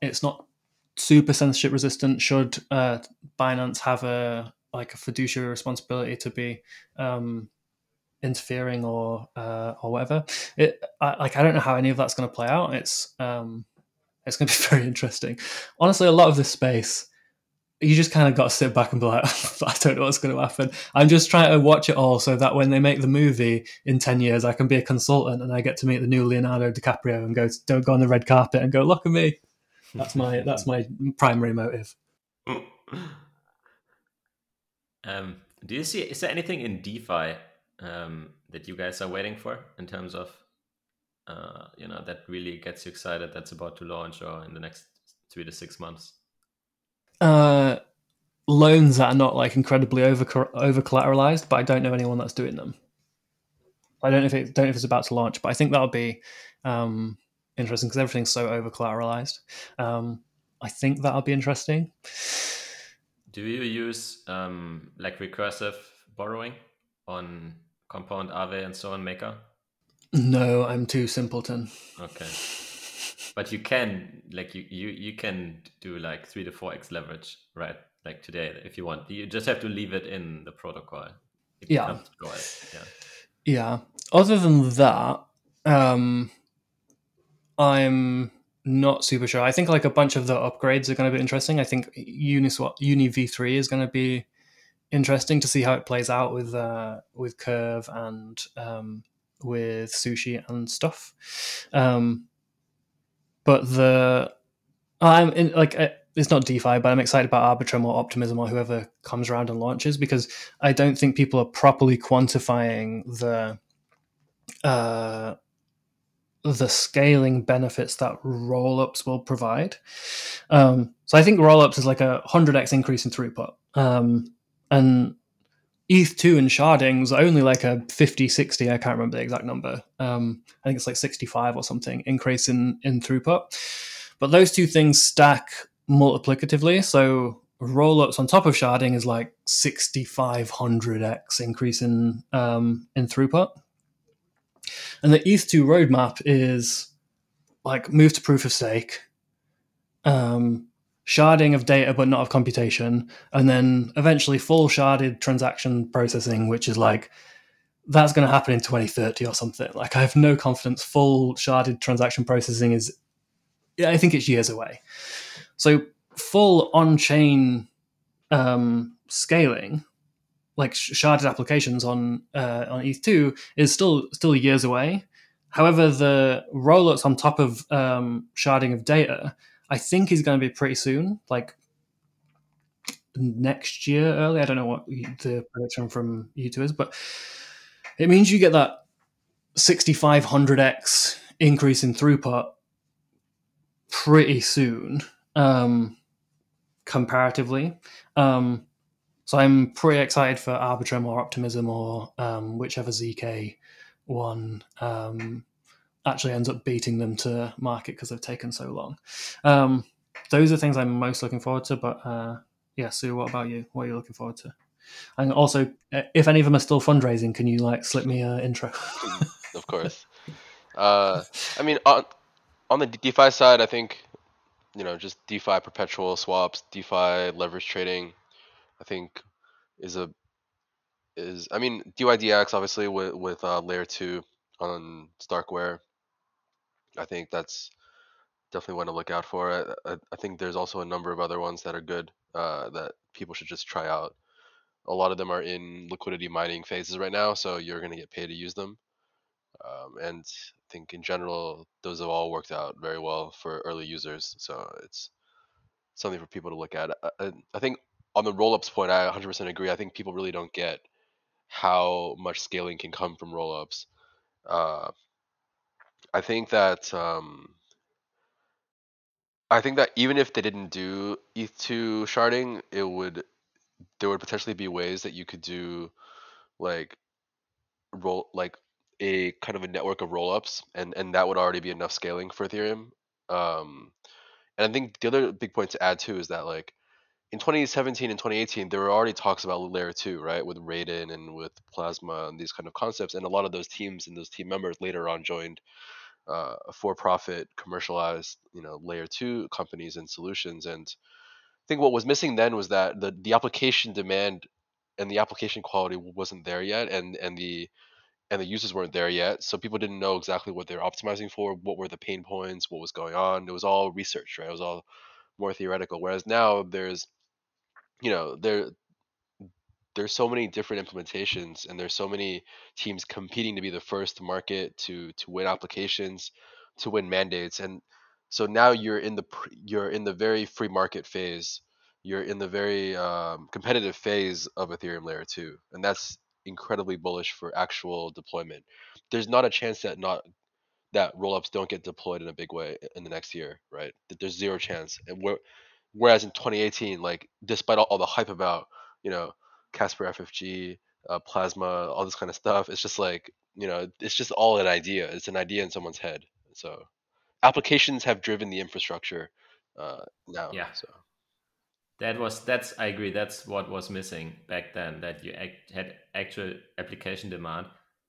it's not super censorship resistant. Should uh, binance have a like a fiduciary responsibility to be um, interfering or uh, or whatever? It I, like i don't know how any of that's going to play out. It's um, it's going to be (laughs) very interesting. Honestly a lot of this space you just kind of got to sit back and be like, (laughs) I don't know what's going to happen. I'm just trying to watch it all so that when they make the movie in 10 years, I can be a consultant and I get to meet the new Leonardo DiCaprio and go, don't go on the red carpet and go, look at me. That's my, that's my primary motive. (laughs) Um, do you see, is there anything in DeFi um, that you guys are waiting for in terms of, uh, you know, that really gets you excited that's about to launch or in the next three to six months? Uh, loans that are not like incredibly over over collateralized, but I don't know anyone that's doing them. I don't know if it don't know if it's about to launch, but I think that'll be um, interesting because everything's so over collateralized. Um, I think that'll be interesting. Do you use um, like recursive borrowing on Compound, Aave, and so on, Maker? No, I'm too simpleton. Okay but you can like you you you can do like three to four x leverage right? Like today if you want. You just have to leave it in the protocol yeah. yeah. Yeah. Other than that um i'm not super sure. I think like a bunch of the upgrades are going to be interesting. I think uniswap uni v3 is going to be interesting to see how it plays out with uh with curve and um with sushi and stuff. Um but the I'm in like it's not DeFi, but I'm excited about Arbitrum or Optimism or whoever comes around and launches because I don't think people are properly quantifying the uh, the scaling benefits that rollups will provide. Um, so I think rollups is like a hundred x increase in throughput, um, and ETH2 and sharding was only like a 50, 60, I can't remember the exact number. Um, I think it's like 65 or something increase in, in throughput. But those two things stack multiplicatively. So rollups on top of sharding is like 6500x increase in, um, in throughput. And the ETH2 roadmap is like move to proof of stake, um, sharding of data but not of computation, and then eventually full sharded transaction processing, which is like that's going to happen in 2030 or something. Like I have no confidence. Full sharded transaction processing is, I think it's years away. So full on-chain um, scaling, like sharded applications on uh, on ETH2, is still still years away. However, the rollups on top of um, sharding of data I think is going to be pretty soon, like next year early. I don't know what the prediction from you2 is, but it means you get that 6500x increase in throughput pretty soon, um, comparatively. Um, so I'm pretty excited for Arbitrum or Optimism or um, whichever ZK one um, actually ends up beating them to market because they've taken so long. Um, those are things I'm most looking forward to. But uh, yeah, Su, what about you? What are you looking forward to? And also, uh, if any of them are still fundraising, can you like slip me an intro? of course. Uh, I mean, on on the DeFi side, I think you know just DeFi perpetual swaps, DeFi leverage trading. I think is a is I mean DYDX obviously with with uh, layer two on Starkware I think that's definitely one to look out for. I, I, I think there's also a number of other ones that are good uh, that people should just try out. A lot of them are in liquidity mining phases right now, so you're going to get paid to use them. Um, and I think in general, those have all worked out very well for early users. So it's something for people to look at. I, I think on the rollups point, I 100% agree. I think people really don't get how much scaling can come from rollups. Uh, I think that um, I think that even if they didn't do ETH2 sharding, it would there would potentially be ways that you could do like roll like a kind of a network of rollups, and and that would already be enough scaling for Ethereum. Um, and I think the other big point to add too is that like in 2017 and 2018 there were already talks about layer 2 right with Raiden and with plasma and these kind of concepts and a lot of those teams and those team members later on joined uh, for-profit commercialized you know layer two companies and solutions and i think what was missing then was that the the application demand and the application quality wasn't there yet and and the and the users weren't there yet so people didn't know exactly what they were optimizing for what were the pain points what was going on it was all research right? It was all more theoretical whereas now there's you know there there's so many different implementations and there's so many teams competing to be the first to market to to win applications to win mandates and so now you're in the you're in the very free market phase. You're in the very um, competitive phase of ethereum layer 2 and that's incredibly bullish for actual deployment. There's not a chance that not that rollups don't get deployed in a big way in the next year right? There's zero chance and whereas in 2018 like despite all, all the hype about you know Casper FFG, uh, Plasma, all this kind of stuff. It's just like you know, it's just all an idea. It's an idea in someone's head. So applications have driven the infrastructure uh, now. Yeah. So that was that's I agree. That's what was missing back then. That you act, had actual application demand,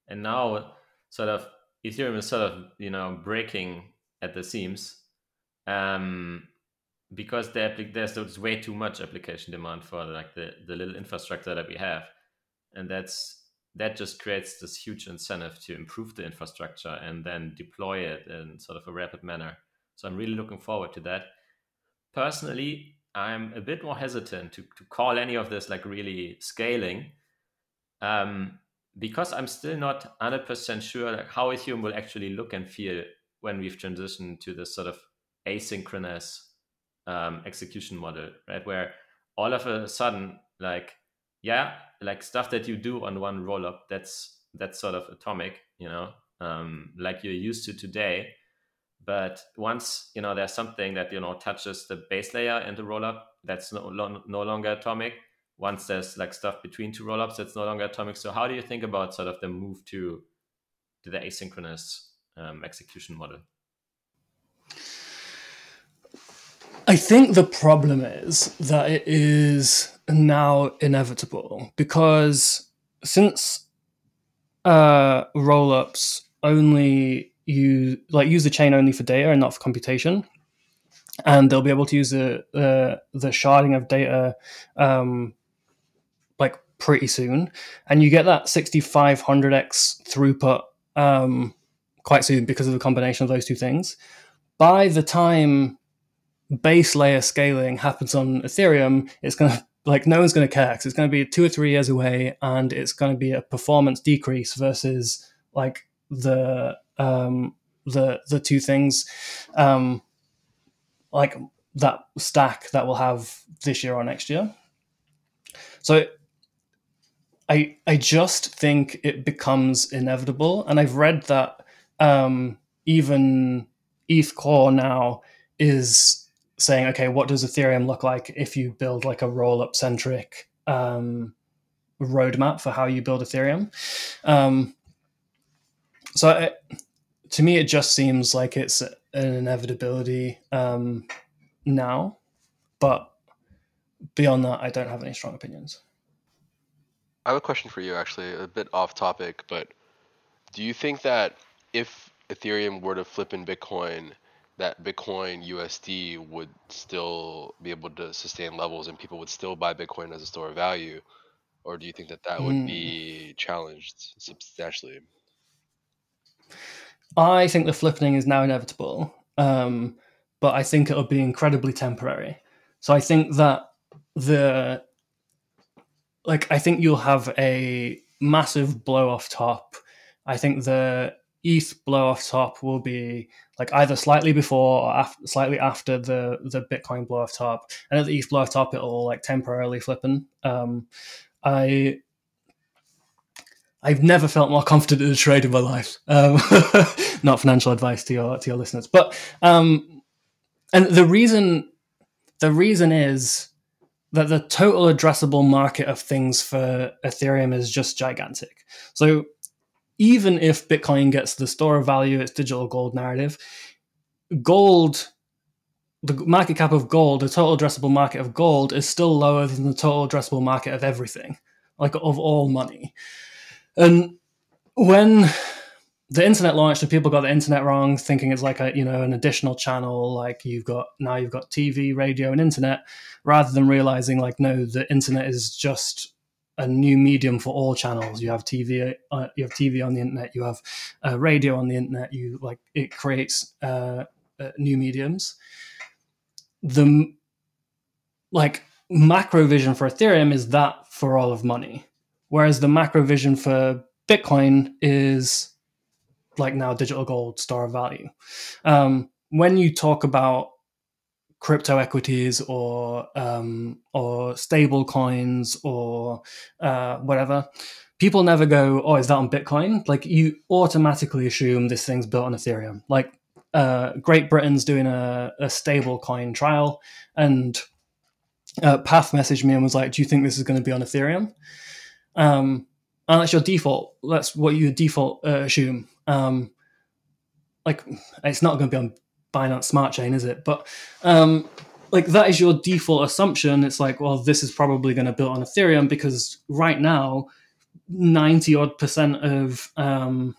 and now sort of Ethereum is sort of you know breaking at the seams. Um, because there's, there's way too much application demand for like the, the little infrastructure that we have and that's that just creates this huge incentive to improve the infrastructure and then deploy it in sort of a rapid manner. So i'm really looking forward to that. Personally i'm a bit more hesitant to, to call any of this like really scaling um, because i'm still not 100% sure like how ethereum will actually look and feel when we've transitioned to this sort of asynchronous um, execution model, right? Where all of a sudden, like, yeah, like stuff that you do on one rollup, that's that's sort of atomic, you know, um, like you're used to today. But once you know there's something that you know touches the base layer in the rollup, that's no, no longer atomic. Once there's like stuff between two rollups, that's no longer atomic. So how do you think about sort of the move to to the asynchronous um, execution model? I think the problem is that it is now inevitable because since uh, rollups only use like use the chain only for data and not for computation, and they'll be able to use the the, the sharding of data um, like pretty soon, and you get that 6500x throughput um, quite soon because of the combination of those two things. By the time base layer scaling happens on Ethereum, it's going to like no one's going to care because it's going to be two or three years away, and it's going to be a performance decrease versus like the um, the the two things um, like that stack that we'll have this year or next year. So I I just think it becomes inevitable, and I've read that um, even ETH Core now is saying, okay, what does Ethereum look like if you build like a roll up centric um, roadmap for how you build Ethereum? Um, so I, to me, it just seems like it's an inevitability um, now, but beyond that, I don't have any strong opinions. I have a question for you, actually, a bit off topic, but do you think that if Ethereum were to flip in Bitcoin, that Bitcoin USD would still be able to sustain levels and people would still buy Bitcoin as a store of value? Or do you think that that would Mm. be challenged substantially? I think the flipping is now inevitable, um, but I think it'll be incredibly temporary. So I think that the like I think you'll have a massive blow off top. I think the ETH blow off top will be like either slightly before or af- slightly after the the Bitcoin blow off top, and at the ETH blow off top, it'll like temporarily flipping. Um, I I've never felt more confident in a trade in my life. Um, (laughs) not financial advice to your to your listeners, but um, and the reason the reason is that the total addressable market of things for Ethereum is just gigantic. So even if Bitcoin gets the store of value, its digital gold narrative, gold, the market cap of gold, the total addressable market of gold is still lower than the total addressable market of everything, like of all money. And when the internet launched and people got the internet wrong, thinking it's like a you know an additional channel, like you've got now you've got TV, radio, and internet, rather than realizing like no, the internet is just a new medium for all channels. You have TV, uh, you have TV on the internet, you have uh, radio on the internet. You like it creates uh, uh, new mediums. The like macro vision for Ethereum is that for all of money, whereas the macro vision for Bitcoin is like now digital gold store of value. Um, when you talk about crypto equities or um, or stable coins or uh, whatever, people never go, "Oh, is that on Bitcoin?" Like you automatically assume this thing's built on Ethereum. Like uh, Great Britain's doing a, a stable coin trial, and uh, Path messaged me and was like, "Do you think this is going to be on Ethereum?" Um, and that's your default. That's what you default uh, assume. Um, like it's not going to be on Binance Smart Chain, is it? But um, like that is your default assumption. It's like, well, this is probably going to build on Ethereum because right now, ninety odd percent of um,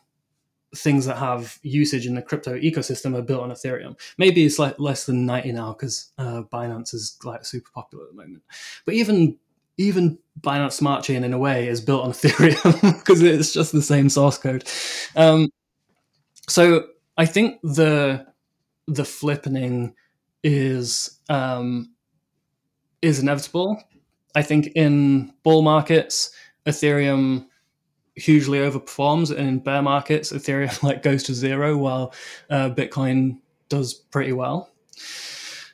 things that have usage in the crypto ecosystem are built on Ethereum. Maybe it's like less than ninety now because uh, Binance is like super popular at the moment. But even even Binance Smart Chain in a way is built on (laughs) Ethereum because it's just the same source code. Um, so I think the the flippening is um, is inevitable. I think in bull markets, Ethereum hugely overperforms, and in bear markets, Ethereum (laughs) like goes to zero, while uh, Bitcoin does pretty well.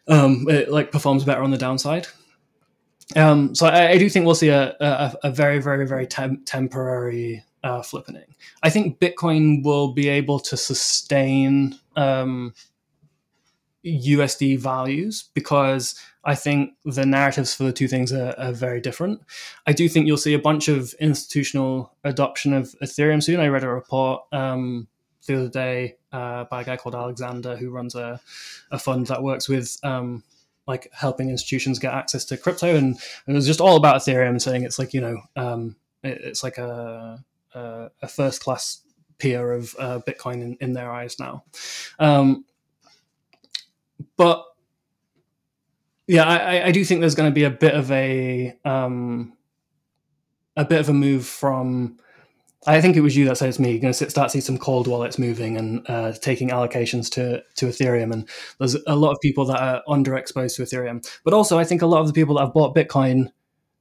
Um, it like performs better on the downside. Um, so I, I, do think we'll see a, a, a very, very, very tem- temporary uh, flippening. I think Bitcoin will be able to sustain um, USD values because I think the narratives for the two things are, are, very different. I do think you'll see a bunch of institutional adoption of Ethereum soon. I read a report um, the other day uh, by a guy called Alexander who runs a, a fund that works with um, like helping institutions get access to crypto, and it was just all about Ethereum, saying it's like you know um, it, it's like a a, a first class peer of uh, Bitcoin in, in, their eyes now. Um, but yeah, I, I do think there's going to be a bit of a um, a bit of a move from. I think it was you that said it's me. You're going to start see some cold wallets moving and uh, taking allocations to to Ethereum, and there's a lot of people that are underexposed to Ethereum. But also, I think a lot of the people that have bought Bitcoin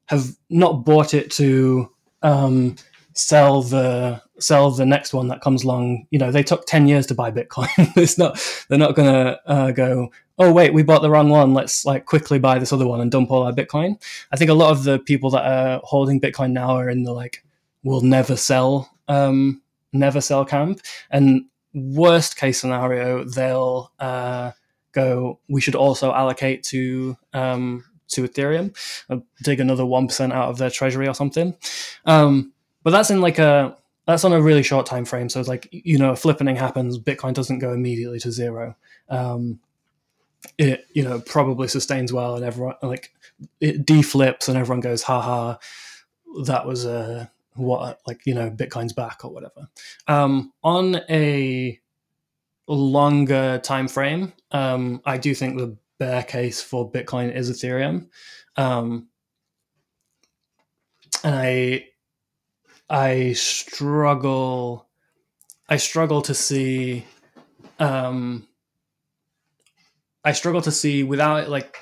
have not bought it to um, sell the sell the next one that comes along. You know, they took ten years to buy Bitcoin. (laughs) it's not they're not going to uh, go. Oh wait, we bought the wrong one. Let's like quickly buy this other one and dump all our Bitcoin. I think a lot of the people that are holding Bitcoin now are in the like will never sell, um, never sell camp. And worst case scenario, they'll uh, go. We should also allocate to um, to Ethereum, dig another one percent out of their treasury or something. Um, but that's in like a that's on a really short time frame. So it's like you know, a flippening happens, Bitcoin doesn't go immediately to zero. Um, it you know probably sustains well, and everyone like it deflips, and everyone goes, "Ha ha, that was a what like you know Bitcoin's back or whatever." Um, on a longer time frame, um, I do think the bear case for Bitcoin is Ethereum, um, and I I struggle. I struggle to see. Um, I struggle to see without it like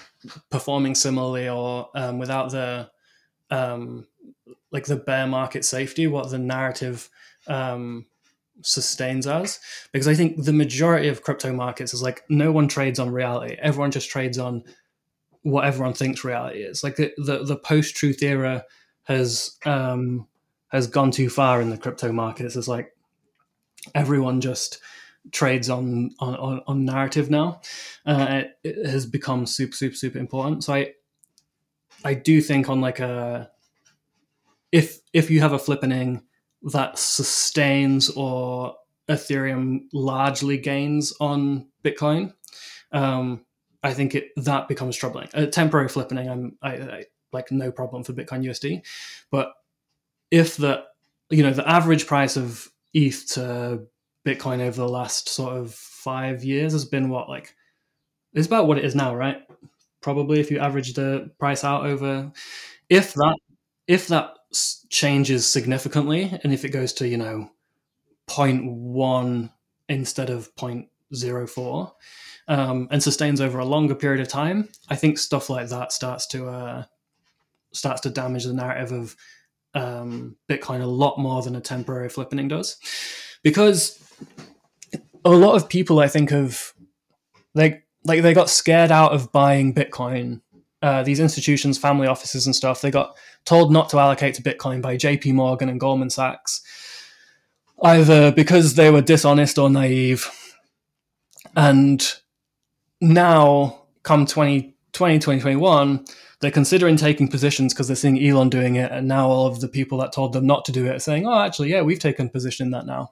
performing similarly or um, without the um, like the bear market safety, what the narrative um, sustains us Because I think the majority of crypto markets is like no one trades on reality. Everyone just trades on what everyone thinks reality is. Like the the, the post truth era has um, has gone too far in the crypto markets. It's like everyone just trades on on, on narrative now. Uh, it, it, has become super super super important. So I I do think on like a if if you have a flippening that sustains or Ethereum largely gains on Bitcoin, um, I think it that becomes troubling. A temporary flippening, I'm I, I like no problem for Bitcoin USD, but if the you know the average price of ETH to Bitcoin over the last sort of five years has been what like it's about what it is now, right? Probably if you average the price out over, if that if that changes significantly, and if it goes to you know 0.1 instead of 0.04 um, and sustains over a longer period of time, I think stuff like that starts to uh, starts to damage the narrative of um, Bitcoin a lot more than a temporary flippening does, because a lot of people I think of like like they got scared out of buying Bitcoin. Uh, these institutions, family offices, and stuff, they got told not to allocate to Bitcoin by J.P. Morgan and Goldman Sachs, either because they were dishonest or naive. And now, come 2020, 2021, they're considering taking positions because they're seeing Elon doing it, and now all of the people that told them not to do it are saying, "Oh, actually, yeah, we've taken position in that now."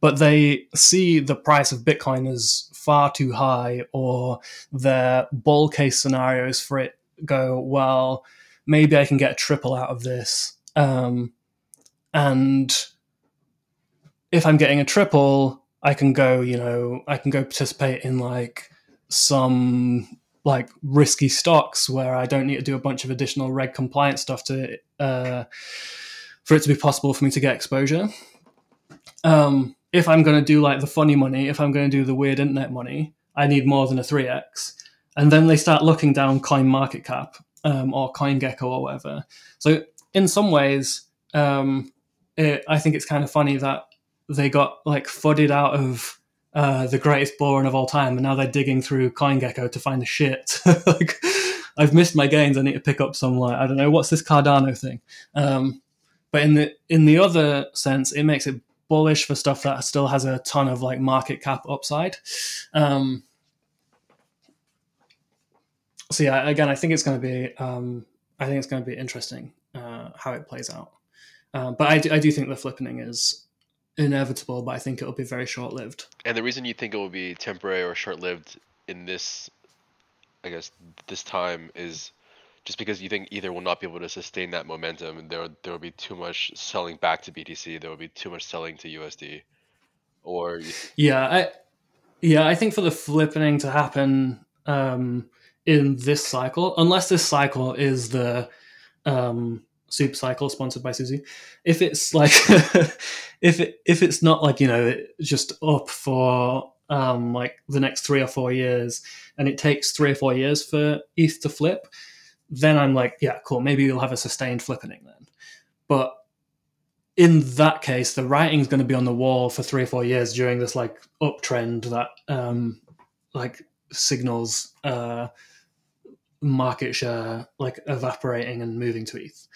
But they see the price of Bitcoin as far too high, or their bull case scenarios for it go, "Well, maybe I can get a triple out of this," um, and if I'm getting a triple, I can go, you know, I can go participate in like some like risky stocks where I don't need to do a bunch of additional reg compliance stuff to uh, for it to be possible for me to get exposure. Um, if I'm going to do like the funny money, if I'm going to do the weird internet money, I need more than a three x. And then they start looking down CoinMarketCap um, or CoinGecko or whatever. So in some ways, um, it, I think it's kind of funny that they got like fudded out of uh, the greatest bull of all time, and now they're digging through CoinGecko to find the shit. (laughs) like, I've missed my gains. I need to pick up some like I don't know what's this Cardano thing. Um, but in the in the other sense, it makes it bullish for stuff that still has a ton of like market cap upside. Um, so yeah, again, I think it's going to be um, I think it's going to be interesting uh, how it plays out. Uh, but I do, I do think the flippening is inevitable, but I think it'll be very short lived. And the reason you think it will be temporary or short lived in this, I guess, this time is just because you think either will not be able to sustain that momentum, and there there will be too much selling back to BTC. There will be too much selling to USD, or yeah, I yeah, I think for the flippening to happen, um, in this cycle, unless this cycle is the um, super cycle sponsored by Su Zhu. If it's like (laughs) if it if it's not like you know just up for um, like the next three or four years, and it takes three or four years for ETH to flip, then I'm like, yeah, cool. Maybe you'll have a sustained flippening then. But in that case, the writing's going to be on the wall for three or four years during this like uptrend that um, like signals uh, market share like evaporating and moving to ETH.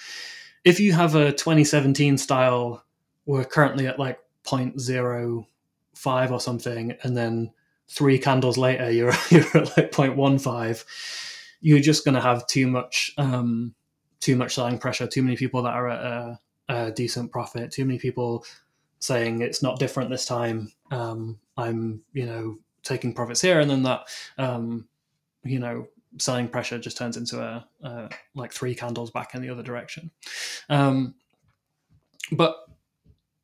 If you have a 2017 style, we're currently at like 0.05 or something, and then three candles later (laughs) you're you're at like 0.15, you're just going to have too much um, too much selling pressure, too many people that are at a a decent profit. Too many people saying it's not different this time. Um, I'm, you know, taking profits here, and then that, um, you know, selling pressure just turns into a, a, like three candles back in the other direction. Um, but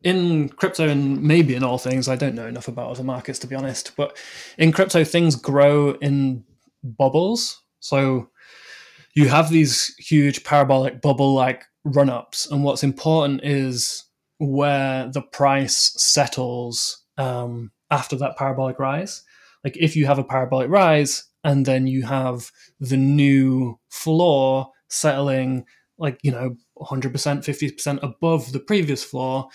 in crypto and maybe in all things, I don't know enough about other markets to be honest. But in crypto, things grow in bubbles. So you have these huge parabolic bubble-like run ups. And what's important is where the price settles um, after that parabolic rise. Like if you have a parabolic rise and then you have the new floor settling like, you know, 100%, 50% above the previous floor,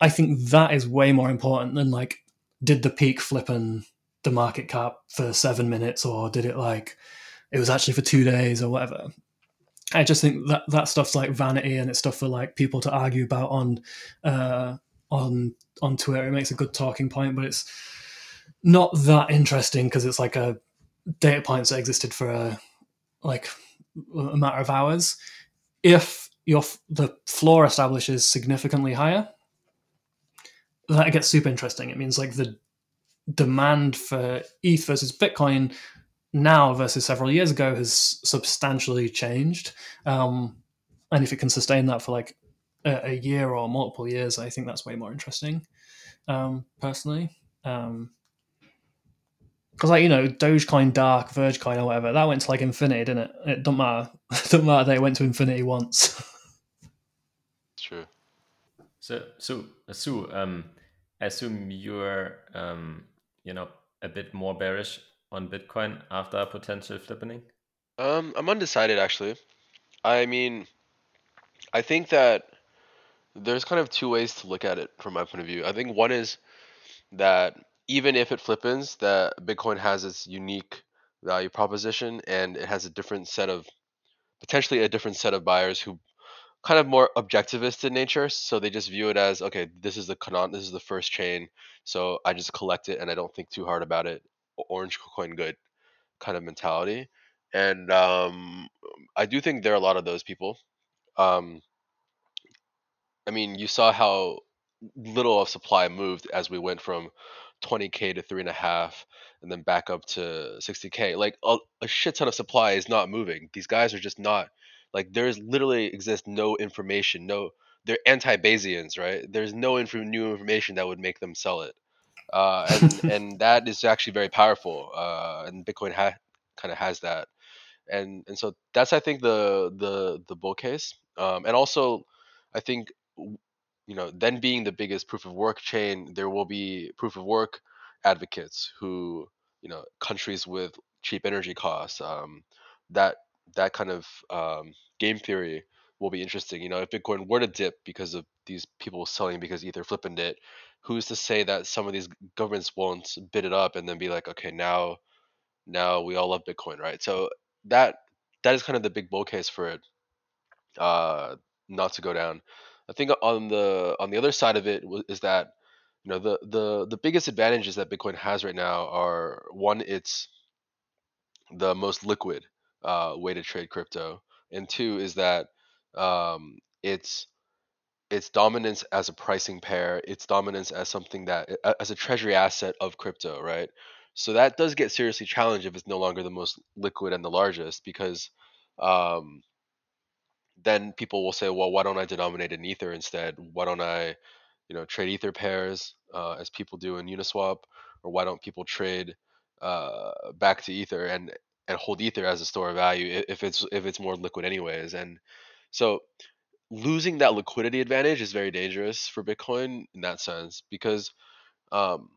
I think that is way more important than like, did the peak flipping the market cap for seven minutes or did it like, it was actually for two days or whatever. I just think that that stuff's like vanity and it's stuff for like people to argue about on uh, on on Twitter. It makes a good talking point, but it's not that interesting because it's like a data points that existed for a like a matter of hours. If your the floor establishes significantly higher, that gets super interesting. It means like the demand for ETH versus Bitcoin now versus several years ago has substantially changed. Um, and if it can sustain that for like a, a, year or multiple years, I think that's way more interesting, um, personally. Um, because like you know, Dogecoin, Dark, Vergecoin, or whatever, that went to like infinity, didn't it? It don't matter. (laughs) It doesn't matter that it went to infinity once. (laughs) True. So, so Su, um, I assume you're, um, you know, a bit more bearish on Bitcoin after a potential flippening? Um, I'm undecided actually. I mean, I think that there's kind of two ways to look at it from my point of view. I think one is that even if it flippens, that Bitcoin has its unique value proposition and it has a different set of potentially a different set of buyers who kind of more objectivist in nature so they just view it as okay this is the canon this is the first chain so i just collect it and i don't think too hard about it orange coin good kind of mentality. And um, I do think there are a lot of those people. Um, I mean, you saw how little of supply moved as we went from 20k to three and a half, and then back up to 60k. Like a, a shit ton of supply is not moving. These guys are just not like there's literally exists no information, no they're anti-Bayesians, right? There's no inf- new information that would make them sell it uh, and (laughs) and that is actually very powerful. Uh, and Bitcoin ha- kind of has that, and and so that's I think the the the bull case. Um, and also, I think you know then being the biggest proof of work chain, there will be proof of work advocates who you know countries with cheap energy costs. Um, that that kind of um, game theory will be interesting. You know, if Bitcoin were to dip because of these people selling because Ether flipping it, who's to say that some of these governments won't bid it up and then be like, okay, now, now we all love Bitcoin, right? So that that is kind of the big bull case for it, uh, not to go down. I think on the on the other side of it is that you know the the the biggest advantages that Bitcoin has right now are one, it's the most liquid uh, way to trade crypto, and two is that um, it's its dominance as a pricing pair, its dominance as something that as a treasury asset of crypto, right? So that does get seriously challenged if it's no longer the most liquid and the largest, because um, then people will say, well, why don't I denominate in Ether instead? Why don't I, you know, trade Ether pairs uh, as people do in Uniswap, or why don't people trade uh, back to Ether? And and hold ether as a store of value if it's if it's more liquid anyways and so losing that liquidity advantage is very dangerous for bitcoin in that sense because um,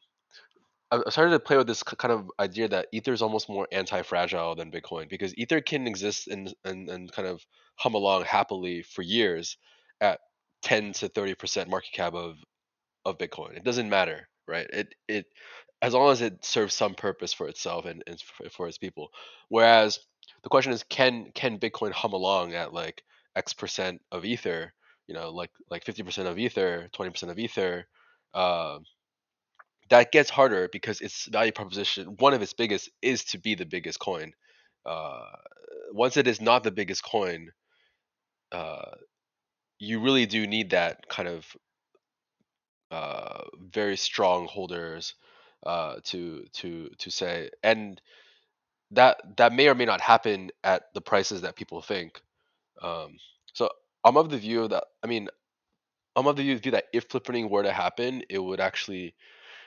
I started to play with this kind of idea that Ether is almost more anti-fragile than Bitcoin because Ether can exist and, and, and kind of hum along happily for years at 10 to 30% market cap of, of Bitcoin. It doesn't matter, right? It, it, as long as it serves some purpose for itself and, and for, its people. Whereas the question is, can, can Bitcoin hum along at like X percent of Ether, you know, like, like 50% of Ether, 20% of Ether, uh, that gets harder because its value proposition, one of its biggest, is to be the biggest coin. Uh, once it is not the biggest coin, uh, you really do need that kind of uh, very strong holders uh, to to to say, and that that may or may not happen at the prices that people think. Um, so I'm of the view that I mean, I'm of the view that if flippening were to happen, it would actually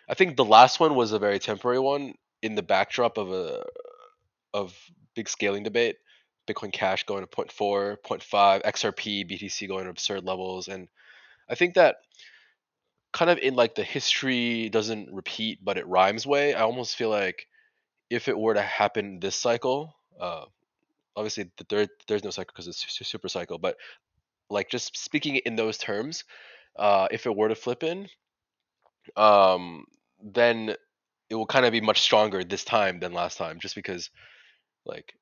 I think the last one was a very temporary one in the backdrop of a of big scaling debate. Bitcoin Cash going to 0.4, 0.5, XRP, BTC going to absurd levels, and I think that kind of in like the history doesn't repeat but it rhymes way. I almost feel like if it were to happen this cycle, uh, obviously there there's no cycle because it's super cycle, but like just speaking in those terms, uh, if it were to flip in, um, then it will kind of be much stronger this time than last time, just because like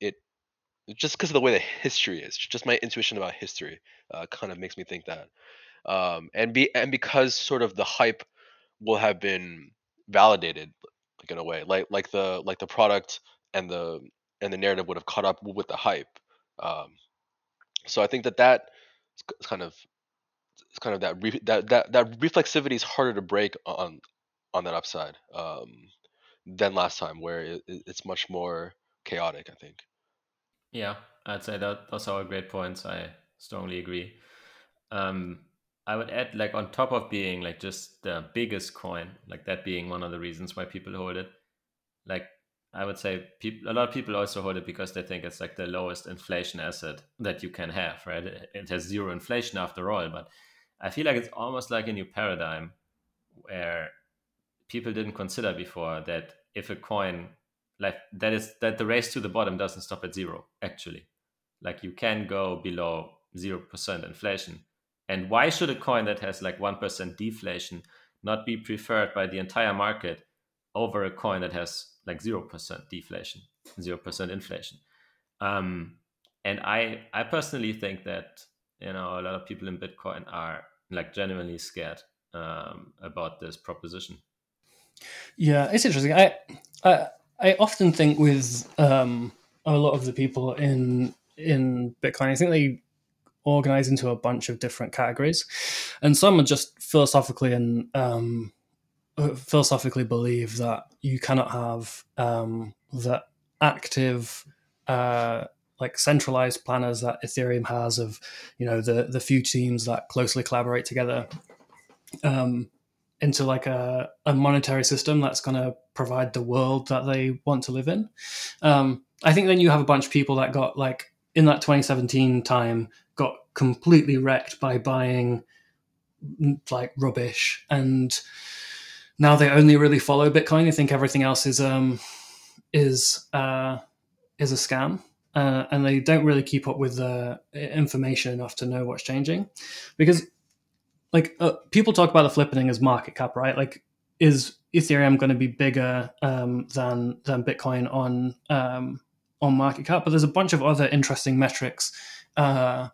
it just because of the way the history is just my intuition about history uh, kind of makes me think that um, and be and because sort of the hype will have been validated like in a way like like the like the product and the and the narrative would have caught up with the hype um, so i think that that is kind of it's kind of that re- that that that reflexivity is harder to break on on that upside um, than last time, where it, it's much more chaotic. I think. Yeah, I'd say that those are all great points. I strongly agree. Um, I would add, like, on top of being like just the biggest coin, like that being one of the reasons why people hold it. Like, I would say people, a lot of people also hold it because they think it's like the lowest inflation asset that you can have, right? It has zero inflation after all, but I feel like it's almost like a new paradigm where people didn't consider before that if a coin like that is that the race to the bottom doesn't stop at zero actually. Like you can go below 0% inflation. And why should a coin that has like 1% deflation not be preferred by the entire market over a coin that has like 0% deflation 0% inflation? Um, and i i personally think that you know a lot of people in bitcoin are like genuinely scared um, about this proposition yeah, it's interesting. I I, I often think with um, a lot of the people in in Bitcoin, I think they organize into a bunch of different categories, and some are just philosophically and um, philosophically believe that you cannot have um, the active uh, like centralized planners that Ethereum has of you know the the few teams that closely collaborate together. Um, into like a, a monetary system that's going to provide the world that they want to live in. Um, I think then you have a bunch of people that got like in that 2017 time got completely wrecked by buying like rubbish. And now they only really follow bitcoin. They think everything else is um is uh is a scam. Uh, and they don't really keep up with the information enough to know what's changing. Because like uh, people talk about the flippening as market cap, right? Like, is Ethereum going to be bigger um, than than Bitcoin on um, on market cap? But there's a bunch of other interesting metrics uh,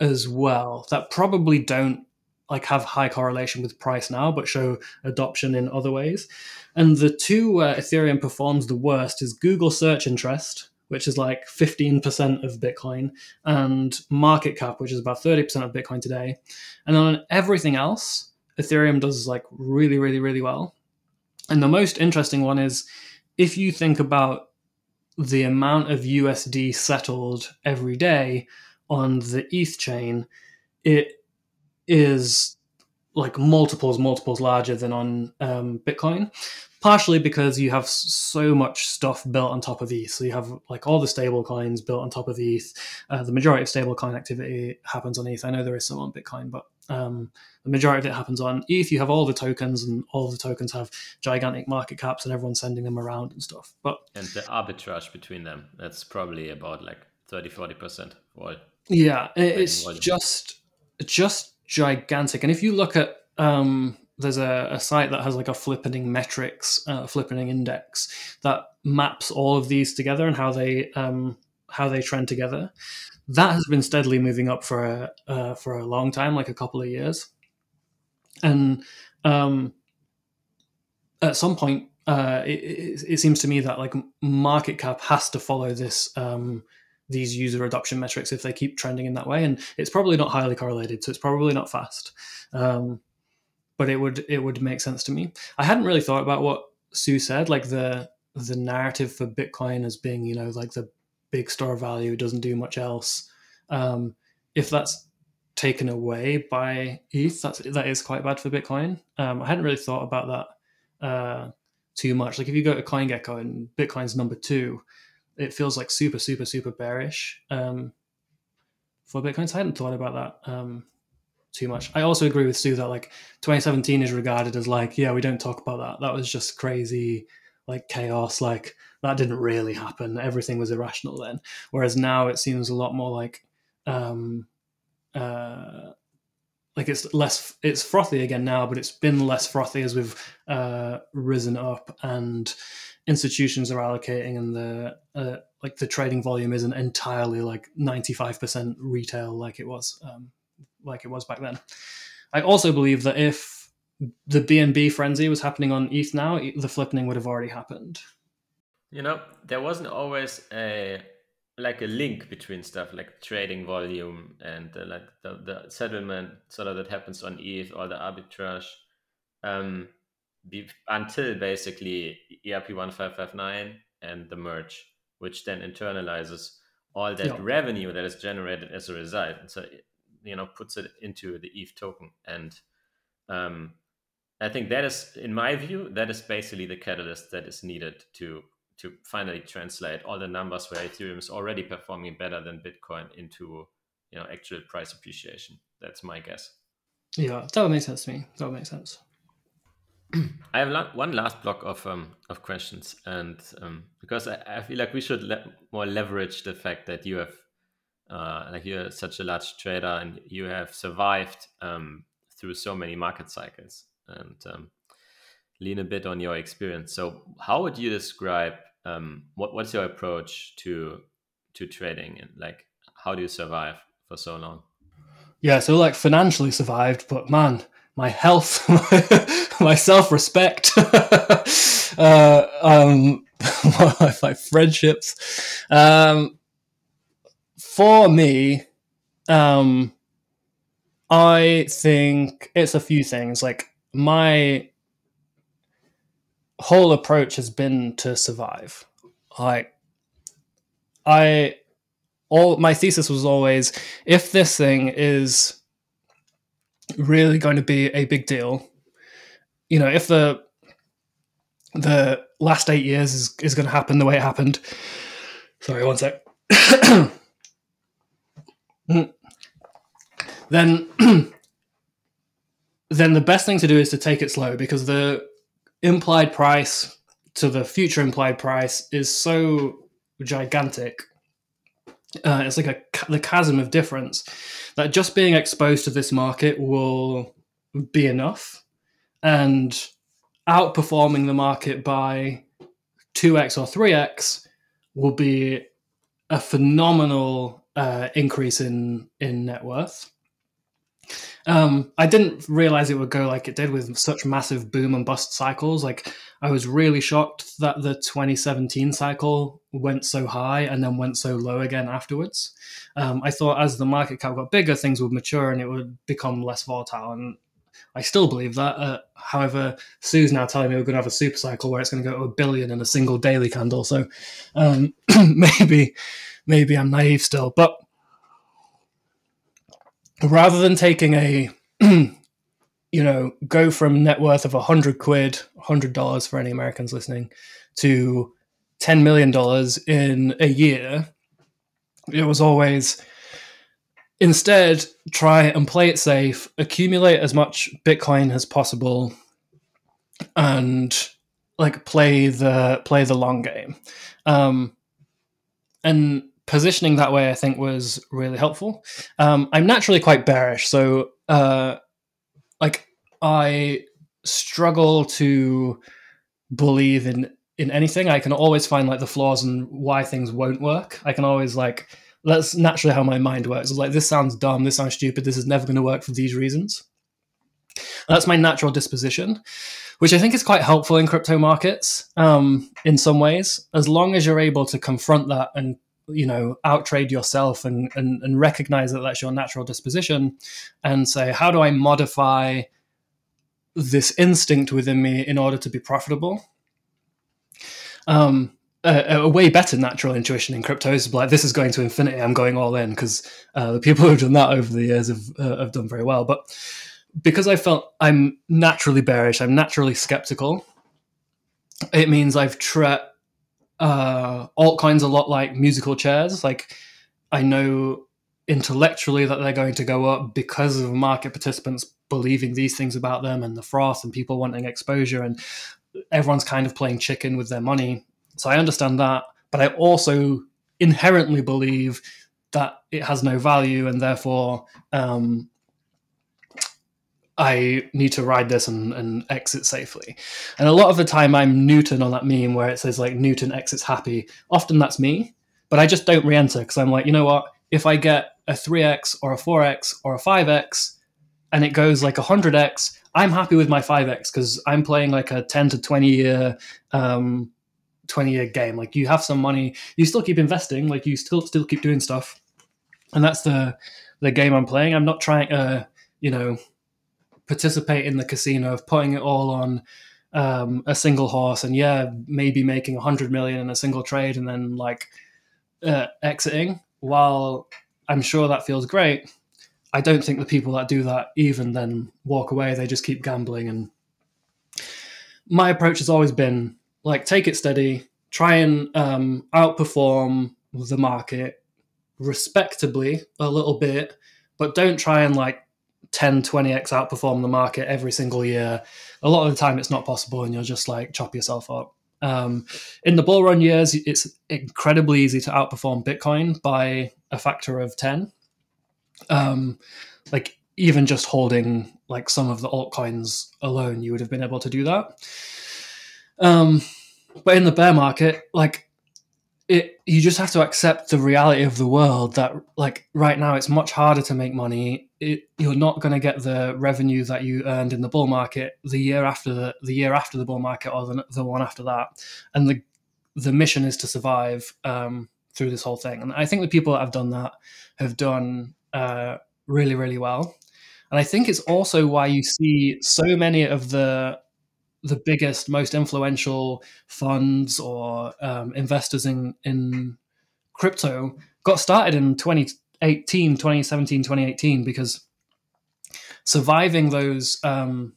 as well that probably don't like have high correlation with price now, but show adoption in other ways. And the two where Ethereum performs the worst is Google search interest, which is like 15% of Bitcoin, and market cap, which is about 30% of Bitcoin today. And on everything else, Ethereum does like really, really, really well. And the most interesting one is if you think about the amount of USD settled every day on the ETH chain, it is like multiples, multiples larger than on um, Bitcoin partially because you have so much stuff built on top of ETH. So you have like all the stable coins built on top of ETH. Uh, the majority of stable coin activity happens on ETH. I know there is some on Bitcoin, but um, the majority of it happens on ETH. You have all the tokens, and all the tokens have gigantic market caps, and everyone's sending them around and stuff. But and the arbitrage between them, that's probably about like 30 40% Yeah, it's just just gigantic. And if you look at um, there's a, a, site that has like a flippening metrics, uh, flippening index that maps all of these together and how they um, how they trend together. That has been steadily moving up for a uh, for a long time, like a couple of years, and um, at some point, uh, it, it, it, seems to me that like market cap has to follow this um, these user adoption metrics if they keep trending in that way. And it's probably not highly correlated, so it's probably not fast. Um, but it would it would make sense to me. I hadn't really thought about what Su said, like the the narrative for Bitcoin as being, you know, like the big store value it doesn't do much else. Um, if that's taken away by ETH, that's that is quite bad for Bitcoin. Um, I hadn't really thought about that uh, too much. Like if you go to CoinGecko and Bitcoin's number two, it feels like super, super, super bearish um, for Bitcoin. So I hadn't thought about that um, too much. I also agree with Su that like 2017 is regarded as like, yeah, we don't talk about that. That was just crazy, like chaos. Like that didn't really happen. Everything was irrational then. Whereas now it seems a lot more like, um, uh, like it's less, it's frothy again now, but it's been less frothy as we've uh, risen up and institutions are allocating and the uh, like the trading volume isn't entirely like 95% retail like it was um, like it was back then i also believe that if the bnb frenzy was happening on eth now the flipping would have already happened you know there wasn't always a like a link between stuff like trading volume and uh, like the, the settlement sort of that happens on eth or the arbitrage um, be, until basically EIP 1559 and the merge, which then internalizes all that yeah. revenue that is generated as a result. And so, you know, puts it into the ETH token. And um, I think that is, in my view, that is basically the catalyst that is needed to to finally translate all the numbers where Ethereum is already performing better than Bitcoin into you know actual price appreciation. That's my guess. Yeah, that would make sense to me. That would make sense. (clears throat) I have one last block of um, of questions, and um, because I, I, feel like we should le- more leverage the fact that you have, uh, like you're such a large trader and you have survived um, through so many market cycles, and um, lean a bit on your experience. So, how would you describe um, what what's your approach to to trading, and like how do you survive for so long? Yeah, so like financially survived, but man, my health, (laughs) my self respect, (laughs) uh, um, my, (laughs) my, friendships. Um, for me, um, I think it's a few things. Like my whole approach has been to survive. Like I all my thesis was always if this thing is really going to be a big deal. You know, if the the last eight years is, is going to happen the way it happened. Sorry, one sec. (clears throat) then (clears throat) then the best thing to do is to take it slow because the implied price to the future implied price is so gigantic uh, it's like a the chasm of difference that just being exposed to this market will be enough and outperforming the market by 2x or 3x will be a phenomenal uh, increase in in net worth um, I didn't realize it would go like it did with such massive boom and bust cycles. Like I was really shocked that the 2017 cycle went so high and then went so low again afterwards. Um, I thought as the market cap got bigger, things would mature and it would become less volatile. And I still believe that. Uh, however, Su's now telling me we're going to have a super cycle where it's going to go to a billion in a single daily candle. So um, (clears throat) maybe, maybe I'm naive still, but rather than taking a (clears throat) you know, go from net worth of a hundred quid, hundred dollars for any Americans listening, to ten million dollars in a year. It was always instead try and play it safe, accumulate as much Bitcoin as possible, and like play the play the long game. Um, and positioning that way, I think, was really helpful. Um, I'm naturally quite bearish, so uh, like I struggle to believe in in anything. I can always find like the flaws and why things won't work. I can always like that's naturally how my mind works. It's like this sounds dumb, this sounds stupid, this is never going to work for these reasons. that's my natural disposition, which I think is quite helpful in crypto markets um, in some ways. As long as you're able to confront that and you know outtrade yourself and, and and recognize that that's your natural disposition, and say how do I modify this instinct within me in order to be profitable. Um, a, a, way better natural intuition in crypto is like this is going to infinity. I'm going all in because uh, the people (laughs) who've done that over the years have uh, have done very well. But because I felt I'm naturally bearish, I'm naturally skeptical. It means I've treat uh, altcoins a lot like musical chairs. Like I know intellectually that they're going to go up because of market participants believing these things about them and the froth and people wanting exposure and everyone's kind of playing chicken with their money. So I understand that, but I also inherently believe that it has no value and therefore um, I need to ride this and, and, exit safely. And a lot of the time I'm Newton on that meme where it says like Newton exits happy. Often that's me, but I just don't re-enter because I'm like, you know what? If I get a 3x or a 4x or a 5x, and it goes like 100x, I'm happy with my 5x because I'm playing like a 10 to 20 year um, 20 year game. Like you have some money, you still keep investing, like you still still keep doing stuff. And that's the the game I'm playing. I'm not trying to, you know, participate in the casino of putting it all on um, a single horse and yeah, maybe making 100 million in a single trade and then like uh, exiting. While I'm sure that feels great, I don't think the people that do that even then walk away. They just keep gambling. And my approach has always been like take it steady, try and um, outperform the market respectably a little bit, but don't try and like 10, 20x outperform the market every single year. A lot of the time, it's not possible, and you'll just like chop yourself up. Um, in the bull run years, it's incredibly easy to outperform Bitcoin by a factor of 10 um, like even just holding like some of the altcoins alone, you would have been able to do that. Um, but in the bear market, like it, you just have to accept the reality of the world that like right now it's much harder to make money. It, you're not going to get the revenue that you earned in the bull market the year after the, the year after the bull market or the, the one after that. And the the mission is to survive um, through this whole thing. And I think the people that have done that have done uh, really, really well. And I think it's also why you see so many of the the biggest, most influential funds or um, investors in in crypto got started in 2018, 2017, 2018 because surviving those um,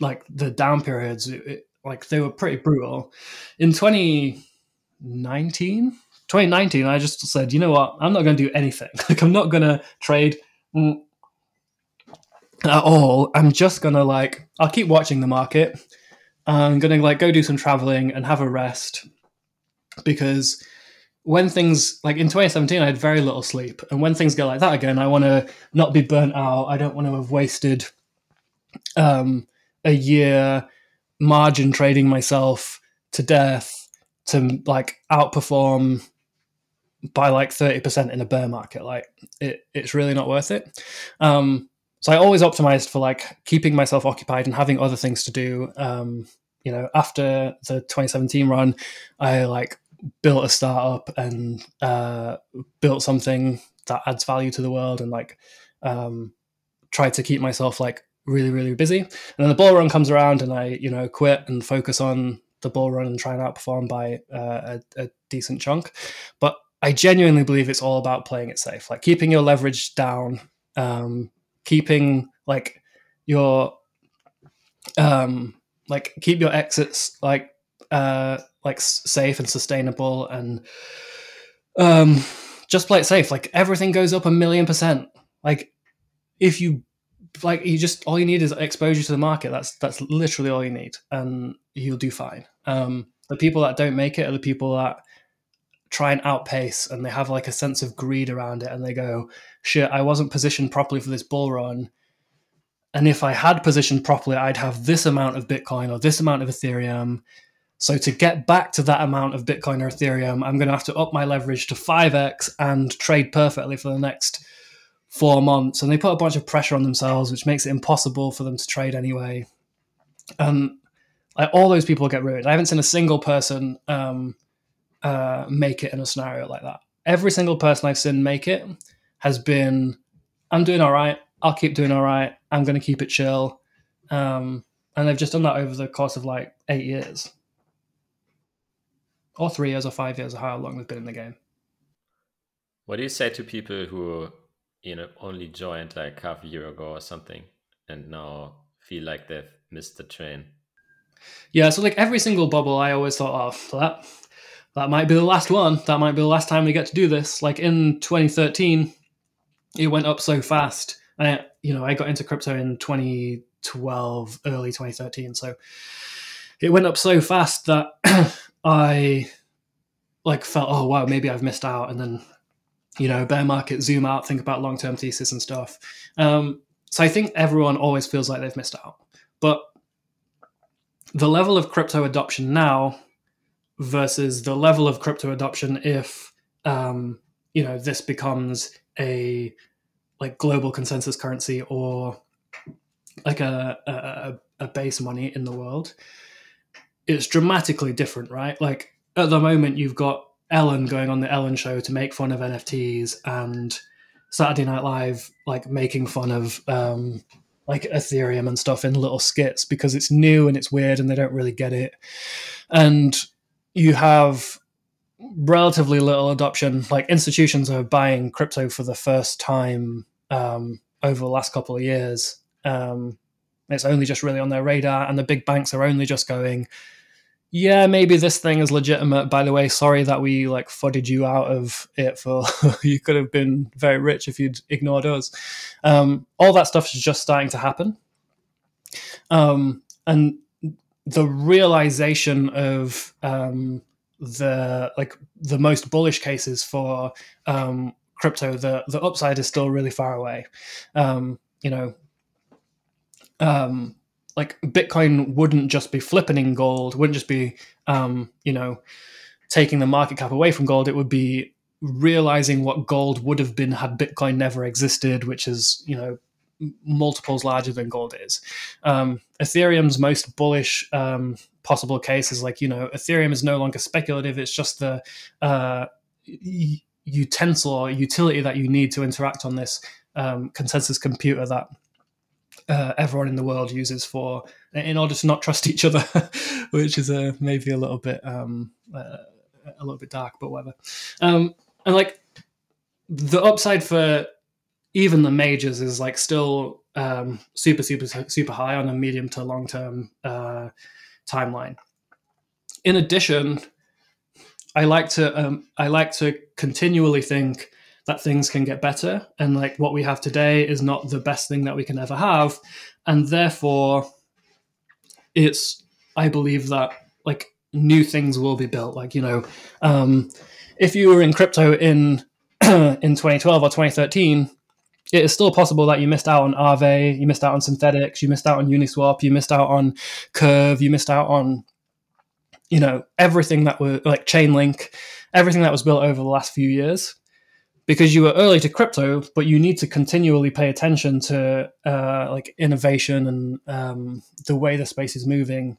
like the down periods, it, it, like they were pretty brutal. In 2019, 2019, I just said, you know what? I'm not going to do anything. (laughs) Like, I'm not going to trade at all. I'm just going to, like, I'll keep watching the market. I'm going to, like, go do some traveling and have a rest because when things, like in 2017, I had very little sleep. And when things go like that again, I want to not be burnt out. I don't want to have wasted um, a year margin trading myself to death to like outperform by like 30% in a bear market like it, it's really not worth it um, so i always optimized for like keeping myself occupied and having other things to do um, you know after the 2017 run i like built a startup and uh, built something that adds value to the world and like um, tried to keep myself like really really busy. And then the bull run comes around and i you know quit and focus on the bull run and try and outperform by uh, a, a decent chunk. But I genuinely believe it's all about playing it safe, like keeping your leverage down, um, keeping like your um, like keep your exits like uh, like safe and sustainable, and um, just play it safe. Like everything goes up a million percent. Like if you like you just all you need is exposure to the market. That's that's literally all you need, and you'll do fine. Um, the people that don't make it are the people that try and outpace, and they have like a sense of greed around it, and they go, "Shit, I wasn't positioned properly for this bull run." And if I had positioned properly, I'd have this amount of Bitcoin or this amount of Ethereum. So to get back to that amount of Bitcoin or Ethereum, I'm going to have to up my leverage to 5x and trade perfectly for the next four months. And they put a bunch of pressure on themselves, which makes it impossible for them to trade anyway. And like all those people get ruined. I haven't seen a single person um, uh, make it in a scenario like that. Every single person I've seen make it has been, I'm doing all right. I'll keep doing all right. I'm going to keep it chill. Um, and they've just done that over the course of like eight years, or three years, or five years, or how long they've been in the game. What do you say to people who, you know, only joined like half a year ago or something, and now feel like they've missed the train? Yeah, so like every single bubble, I always thought, oh, that that might be the last one. That might be the last time we get to do this. Like in 2013, it went up so fast And I, you know, I got into crypto in 2012, early 2013. So it went up so fast that (clears throat) I like felt, oh wow, maybe I've missed out. And then, you know, bear market, zoom out, think about long term thesis and stuff. Um, so I think everyone always feels like they've missed out. But the level of crypto adoption now versus the level of crypto adoption if um, you know this becomes a like global consensus currency or like a, a, a base money in the world, it's dramatically different, right? Like at the moment, you've got Ellen going on the Ellen show to make fun of NFTs and Saturday Night Live like making fun of um, like Ethereum and stuff in little skits because it's new and it's weird and they don't really get it. And you have relatively little adoption. Like institutions are buying crypto for the first time um, over the last couple of years. Um, it's only just really on their radar, and the big banks are only just going, yeah, maybe this thing is legitimate. By the way, sorry that we like fudded you out of it for (laughs) you could have been very rich if you'd ignored us. Um, all that stuff is just starting to happen. Um, and the realization of um, the like the most bullish cases for um, crypto, the the upside is still really far away. Um, you know, um, like Bitcoin wouldn't just be flipping in gold, wouldn't just be um, you know taking the market cap away from gold. It would be realizing what gold would have been had Bitcoin never existed, which is you know multiples larger than gold is. Um, Ethereum's most bullish um, possible case is like you know Ethereum is no longer speculative; it's just the uh, utensil or utility that you need to interact on this um, consensus computer that uh, everyone in the world uses for in order to not trust each other, (laughs) which is uh, maybe a little bit um, uh, a little bit dark, but whatever. Um, and like the upside for even the majors is like still um, super super super high on a medium to long term uh, timeline. In addition, I like to um, I like to continually think that things can get better, and like what we have today is not the best thing that we can ever have, and therefore, it's I believe that like new things will be built. Like you know, um, if you were in crypto in (clears throat) in 2012 or 2013 it is still possible that you missed out on Aave, you missed out on Synthetix, you missed out on Uniswap, you missed out on Curve, you missed out on, you know, everything that were like Chainlink, everything that was built over the last few years. Because you were early to crypto, but you need to continually pay attention to uh, like innovation and um, the way the space is moving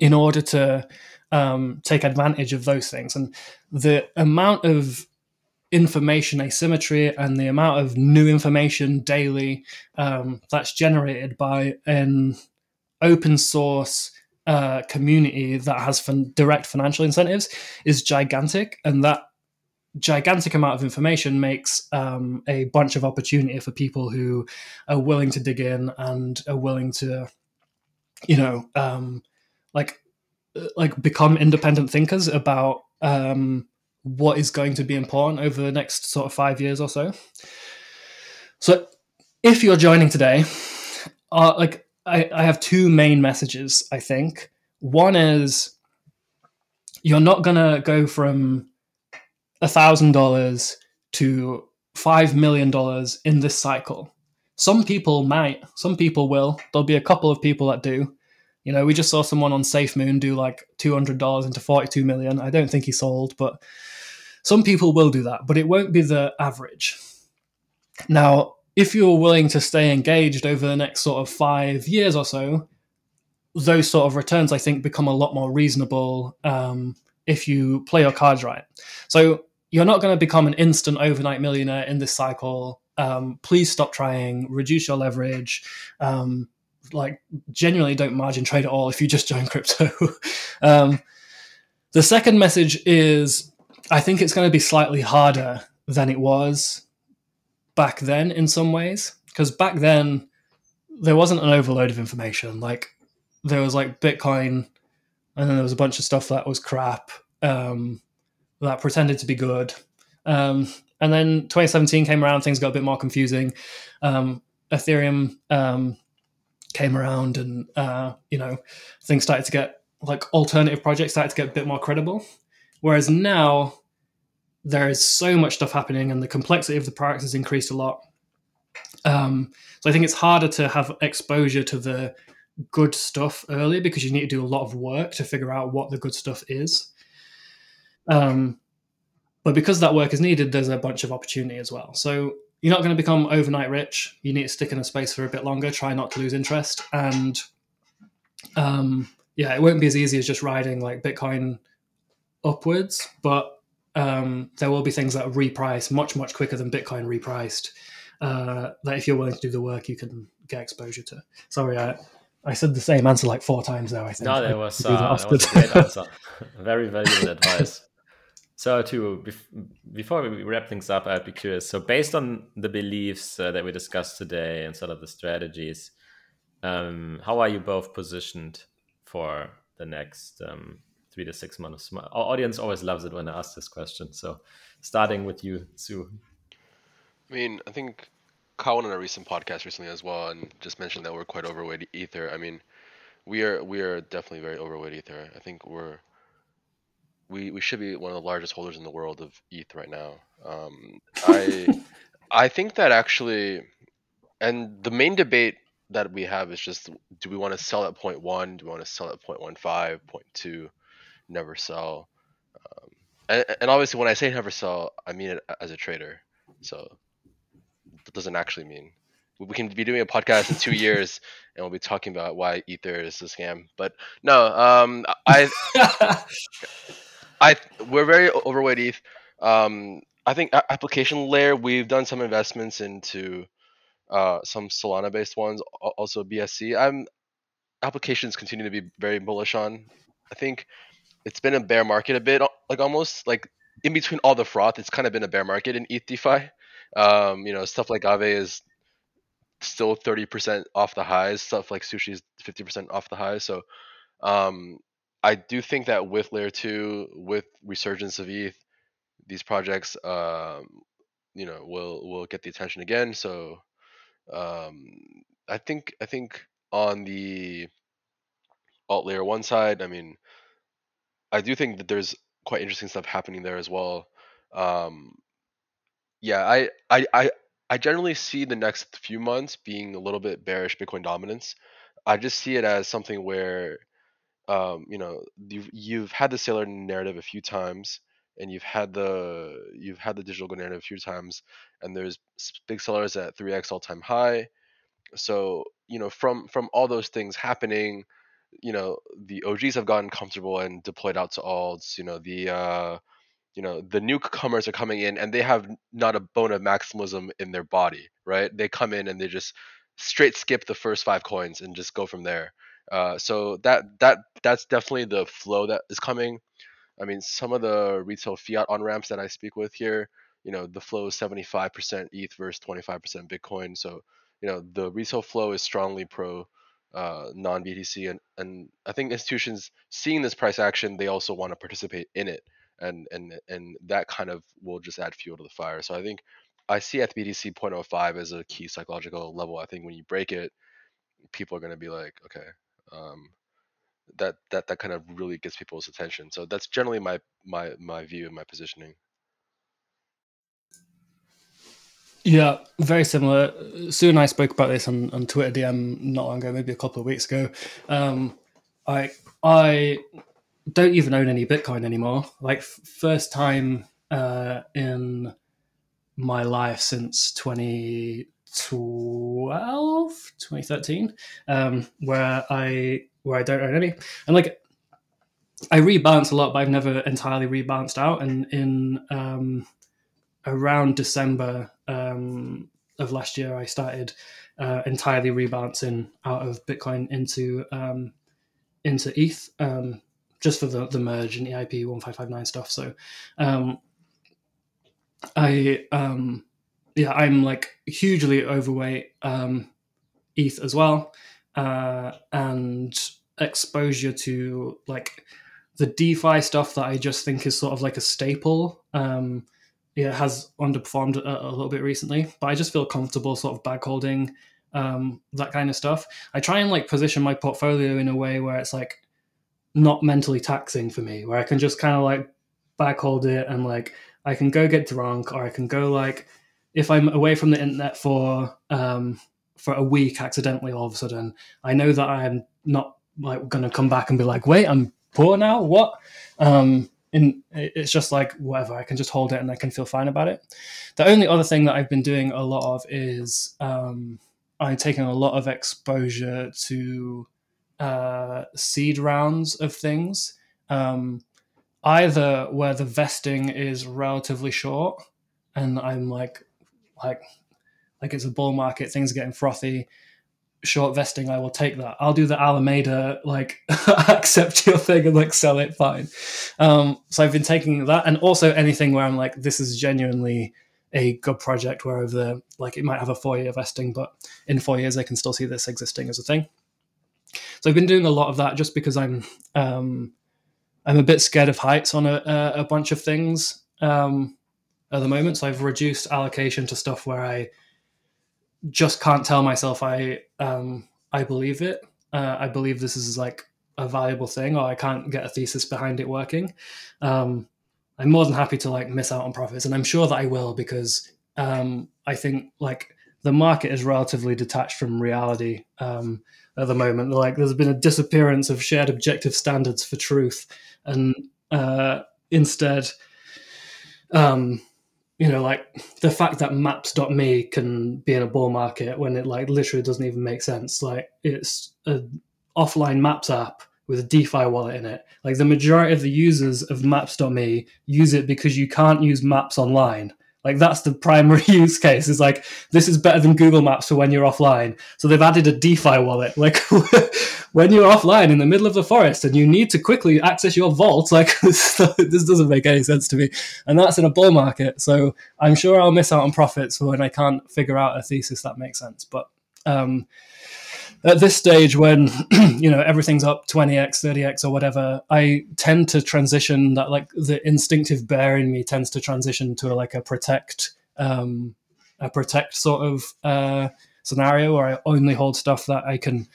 in order to um, take advantage of those things. And the amount of information asymmetry and the amount of new information daily um, that's generated by an open source uh, community that has fin- direct financial incentives is gigantic, and that gigantic amount of information makes um, a bunch of opportunity for people who are willing to dig in and are willing to you know, um, like uh, like become independent thinkers about um, what is going to be important over the next sort of five years or so. So, if you're joining today, uh, like I, I have two main messages. I think one is you're not gonna go from a thousand dollars to five million dollars in this cycle. Some people might, some people will. There'll be a couple of people that do. You know, we just saw someone on SafeMoon do like two hundred dollars into forty-two million. I don't think he sold, but some people will do that. But it won't be the average. Now, if you're willing to stay engaged over the next sort of five years or so, those sort of returns, I think, become a lot more reasonable um, if you play your cards right. So you're not going to become an instant overnight millionaire in this cycle. Um, please stop trying, reduce your leverage. Um, like, genuinely don't margin trade at all if you just join crypto. (laughs) Um, the second message is I think it's going to be slightly harder than it was back then in some ways because back then there wasn't an overload of information like there was like bitcoin and then there was a bunch of stuff that was crap um, that pretended to be good um, and then 2017 came around things got a bit more confusing um, ethereum um, came around and uh, you know things started to get like alternative projects started to get a bit more credible whereas now there is so much stuff happening and the complexity of the products has increased a lot. Um, so I think it's harder to have exposure to the good stuff early because you need to do a lot of work to figure out what the good stuff is. Um, but because that work is needed, there's a bunch of opportunity as well. So you're not going to become overnight rich. You need to stick in a space for a bit longer, try not to lose interest. And um, yeah, it won't be as easy as just riding like Bitcoin upwards, but um, there will be things that reprice much much quicker than Bitcoin repriced. Uh, that if you're willing to do the work, you can get exposure to. Sorry, I I said the same answer like four times now. I think. No, that was, (laughs) uh, that was a great answer. (laughs) Very valuable advice. So, to before we wrap things up, I'd be curious. So, based on the beliefs uh, that we discussed today and sort of the strategies, um, how are you both positioned for the next um, three to six months. Our audience always loves it when I ask this question. So, starting with you, Su. I mean, I think went on a recent podcast recently as well, and just mentioned that we're quite overweight ether. I mean, we are we are definitely very overweight ether. I think we're we we should be one of the largest holders in the world of ETH right now. Um, I (laughs) I think that actually, and the main debate that we have is just do we want to sell at point one? Do we want to sell at point one five, point two? never sell. Um, and, and obviously, when I say never sell, I mean it as a trader. So that doesn't actually mean we can be doing a podcast in two (laughs) years and we'll be talking about why ether is a scam but no um i (laughs) i we're very overweight eth um i think application layer we've done some investments into uh some solana based ones also bsc i'm applications continue to be very bullish on i think it's been a bear market a bit, like almost like in between all the froth, it's kind of been a bear market in ETH DeFi. Um, you know, stuff like Aave is still 30% off the highs. Stuff like Sushi is 50% off the highs. So um, I do think that with Layer 2, with resurgence of ETH, these projects, um, you know, will will get the attention again. So um, I think I think on the alt layer one side, I mean, I do think that there's quite interesting stuff happening there as well. Um, yeah, I, I, I, I generally see the next few months being a little bit bearish Bitcoin dominance. I just see it as something where, um, you know, you've, you've had the Saylor narrative a few times, and you've had the you've had the digital gold narrative a few times, and there's big sellers at 3x all time high. So you know, from from all those things happening, you know the OGs have gotten comfortable and deployed out to alts. You know the uh, you know the newcomers are coming in and they have not a bone of maximalism in their body, right? They come in and they just straight skip the first five coins and just go from there. Uh, so that that that's definitely the flow that is coming. I mean, some of the retail fiat on ramps that I speak with here, you know, the flow is 75% ETH versus 25% Bitcoin. So, you know, the retail flow is strongly pro uh, non BTC, and and I think institutions seeing this price action, they also want to participate in it, and and and that kind of will just add fuel to the fire. So I think I see ETHBTC 0.05 as a key psychological level. I think when you break it, people are going to be like, okay, um, that that that kind of really gets people's attention. So that's generally my my my view and my positioning. Yeah, very similar. Su and I spoke about this on, on Twitter DM not long ago, maybe a couple of weeks ago. Um, I I don't even own any Bitcoin anymore. Like first time uh, in my life since 2012, 2013, um, where I where I don't own any. And like I rebalance a lot, but I've never entirely rebalanced out. And in um, around December um, of last year, I started uh, entirely rebalancing out of Bitcoin into um, into ETH, um, just for the, the merge and EIP one five five nine stuff. So, um, I um, yeah, I'm like hugely overweight um, ETH as well, uh, and exposure to like the DeFi stuff that I just think is sort of like a staple. Um, yeah, has underperformed a, a, little bit recently, but I just feel comfortable sort of bag holding um, that kind of stuff. I try and like position my portfolio in a way where it's like not mentally taxing for me, where I can just kind of like bag hold it and like I can go get drunk or I can go like if I'm away from the internet for um, for a week accidentally all of a sudden, I know that I'm not like going to come back and be like, wait, I'm poor now. What? Um, and it's just like whatever i can just hold it and i can feel fine about it the only other thing that i've been doing a lot of is um, i'm taking a lot of exposure to uh, seed rounds of things um, either where the vesting is relatively short and i'm like like like it's a bull market things are getting frothy short vesting, I will take that. I'll do the Alameda, like (laughs) accept your thing and like sell it, fine. Um, so I've been taking that, and also anything where I'm like, this is genuinely a good project. Where over the like, it might have a four year vesting, but in four years I can still see this existing as a thing. So I've been doing a lot of that just because I'm um, I'm a bit scared of heights on a, a, a bunch of things um, at the moment. So I've reduced allocation to stuff where I just can't tell myself I um, I believe it. Uh, I believe this is like a valuable thing, or I can't get a thesis behind it working. Um, I'm more than happy to like miss out on profits, and I'm sure that I will because um, I think like the market is relatively detached from reality um, at the moment. Like there's been a disappearance of shared objective standards for truth, and uh, instead, um, you know, like the fact that maps.me can be in a bull market when it like literally doesn't even make sense. Like it's an offline maps app with a DeFi wallet in it. Like the majority of the users of maps.me use it because you can't use maps online. Like that's the primary (laughs) use case. Is like this is better than Google Maps for when you're offline. So they've added a DeFi wallet. (laughs) Like when you're offline in the middle of the forest and you need to quickly access your vault, like (laughs) this, doesn't make any sense to me. And that's in a bull market. So I'm sure I'll miss out on profits when I can't figure out a thesis that makes sense. But um, at this stage when (clears throat) you know everything's up 20x 30x or whatever i tend to transition that like the instinctive bear in me tends to transition to a, like a protect um a protect sort of uh scenario where i only hold stuff that i can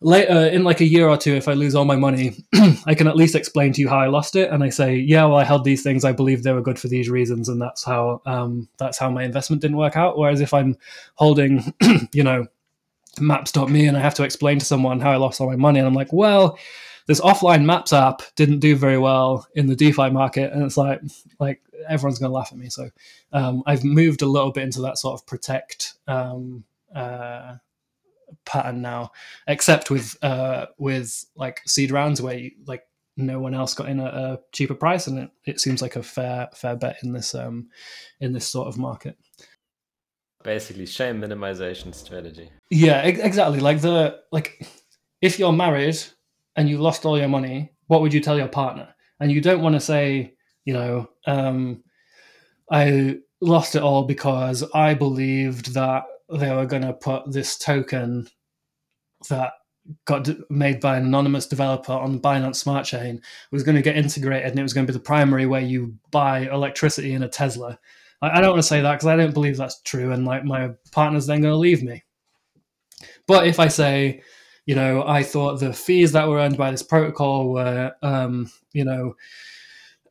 later in like a year or two if i lose all my money (clears throat) i can at least explain to you how i lost it and i say yeah well i held these things. I believe they were good for these reasons and that's how um that's how my investment didn't work out. Whereas if i'm holding (clears throat) you know maps.me and I have to explain to someone how I lost all my money. And I'm like, well, this offline maps app didn't do very well in the DeFi market. And it's like, like everyone's going to laugh at me. So um, I've moved a little bit into that sort of protect um, uh, pattern now, except with uh, with like seed rounds where you, like no one else got in at a cheaper price, and it, it seems like a fair fair bet in this um, in this sort of market basically shame minimization strategy. Yeah exactly. Like the like if you're married and you lost all your money what would you tell your partner? And you don't want to say you know um i lost it all because i believed that they were going to put this token that got made by an anonymous developer on the Binance Smart Chain was going to get integrated and it was going to be the primary way you buy electricity in a Tesla. I, I don't want to say that because I don't believe that's true, and like my partner's then going to leave me. But if I say, you know, I thought the fees that were earned by this protocol were, um, you know,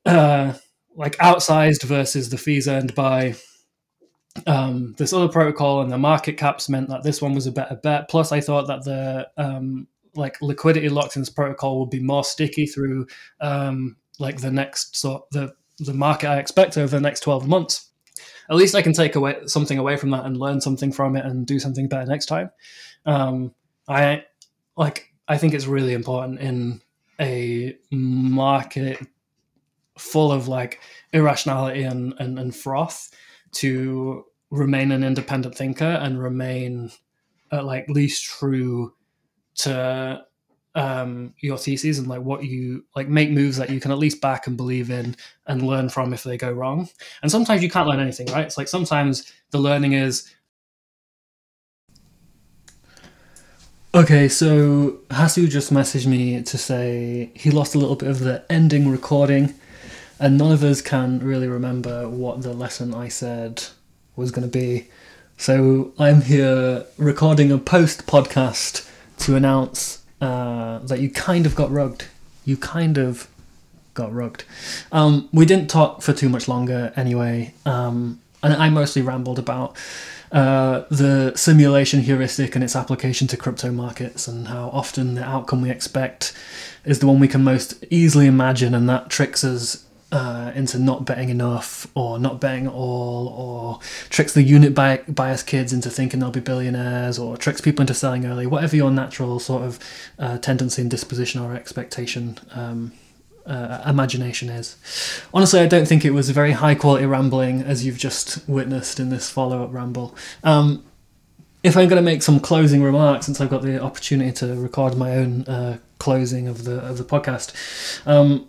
uh, like outsized versus the fees earned by um, this other protocol, and the market caps meant that this one was a better bet. Plus, I thought that the um, like liquidity locked in this protocol would be more sticky through um, like the next sort the the market I expect over the next twelve months. At least I can take away something away from that and learn something from it and do something better next time. Um, I like I think it's really important in a market full of like irrationality and, and, and froth to remain an independent thinker and remain uh, like least true to um, your theses and like what you like make moves that you can at least back and believe in and learn from if they go wrong. And sometimes you can't learn anything, right? It's like sometimes the learning is Okay, so Hasu just messaged me to say he lost a little bit of the ending recording, and none of us can really remember what the lesson I said was going to be. So I'm here recording a post podcast to announce uh, that you kind of got rugged. You kind of got rugged. Um, we didn't talk for too much longer anyway, um, and I mostly rambled about uh, the simulation heuristic and its application to crypto markets, and how often the outcome we expect is the one we can most easily imagine, and that tricks us uh, into not betting enough or not betting at all, or tricks the unit bias kids into thinking they'll be billionaires, or tricks people into selling early, whatever your natural sort of uh, tendency and disposition or expectation um, uh, imagination is. Honestly, I don't think it was very high quality rambling as you've just witnessed in this follow up ramble. Um, if I'm going to make some closing remarks, since I've got the opportunity to record my own uh, closing of the of the podcast, um,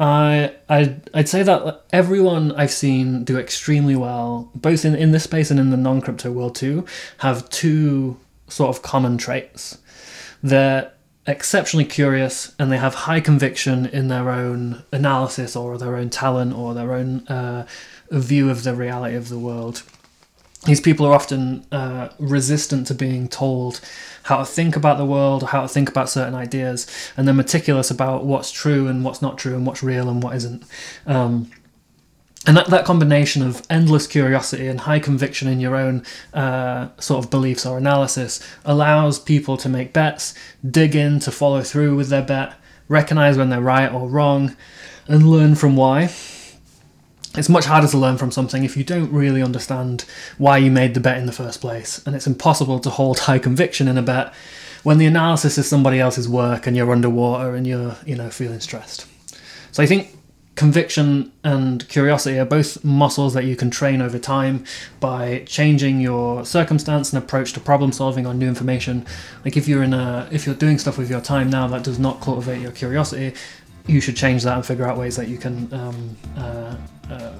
I I'd, I'd say that everyone I've seen do extremely well, both in, in this space and in the non crypto world too, have two sort of common traits. They're exceptionally curious and they have high conviction in their own analysis or their own talent or their own uh, view of the reality of the world. These people are often uh, resistant to being told how to think about the world, or how to think about certain ideas, and they're meticulous about what's true and what's not true and what's real and what isn't. Um, and that, that combination of endless curiosity and high conviction in your own uh, sort of beliefs or analysis allows people to make bets, dig in to follow through with their bet, recognize when they're right or wrong, and learn from why. It's much harder to learn from something if you don't really understand why you made the bet in the first place, and it's impossible to hold high conviction in a bet when the analysis is somebody else's work and you're underwater and you're, you know, feeling stressed. So I think conviction and curiosity are both muscles that you can train over time by changing your circumstance and approach to problem solving on new information like if you're in a if you're doing stuff with your time now that does not cultivate your curiosity you should change that and figure out ways that you can um, uh, uh,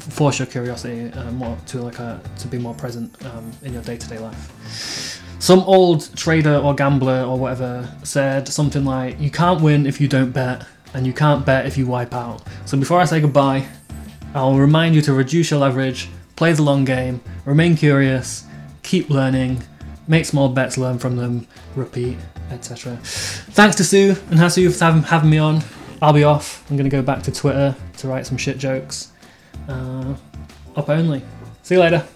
force your curiosity uh, more to like a to be more present um, in your day-to-day life some old trader or gambler or whatever said something like you can't win if you don't bet and you can't bet if you wipe out. So before I say goodbye, I'll remind you to reduce your leverage, play the long game, remain curious, keep learning, make small bets, learn from them, repeat, etc. Thanks to Su and Hasu for having me on. I'll be off. I'm going to go back to Twitter to write some shit jokes. Uh, up only. See you later.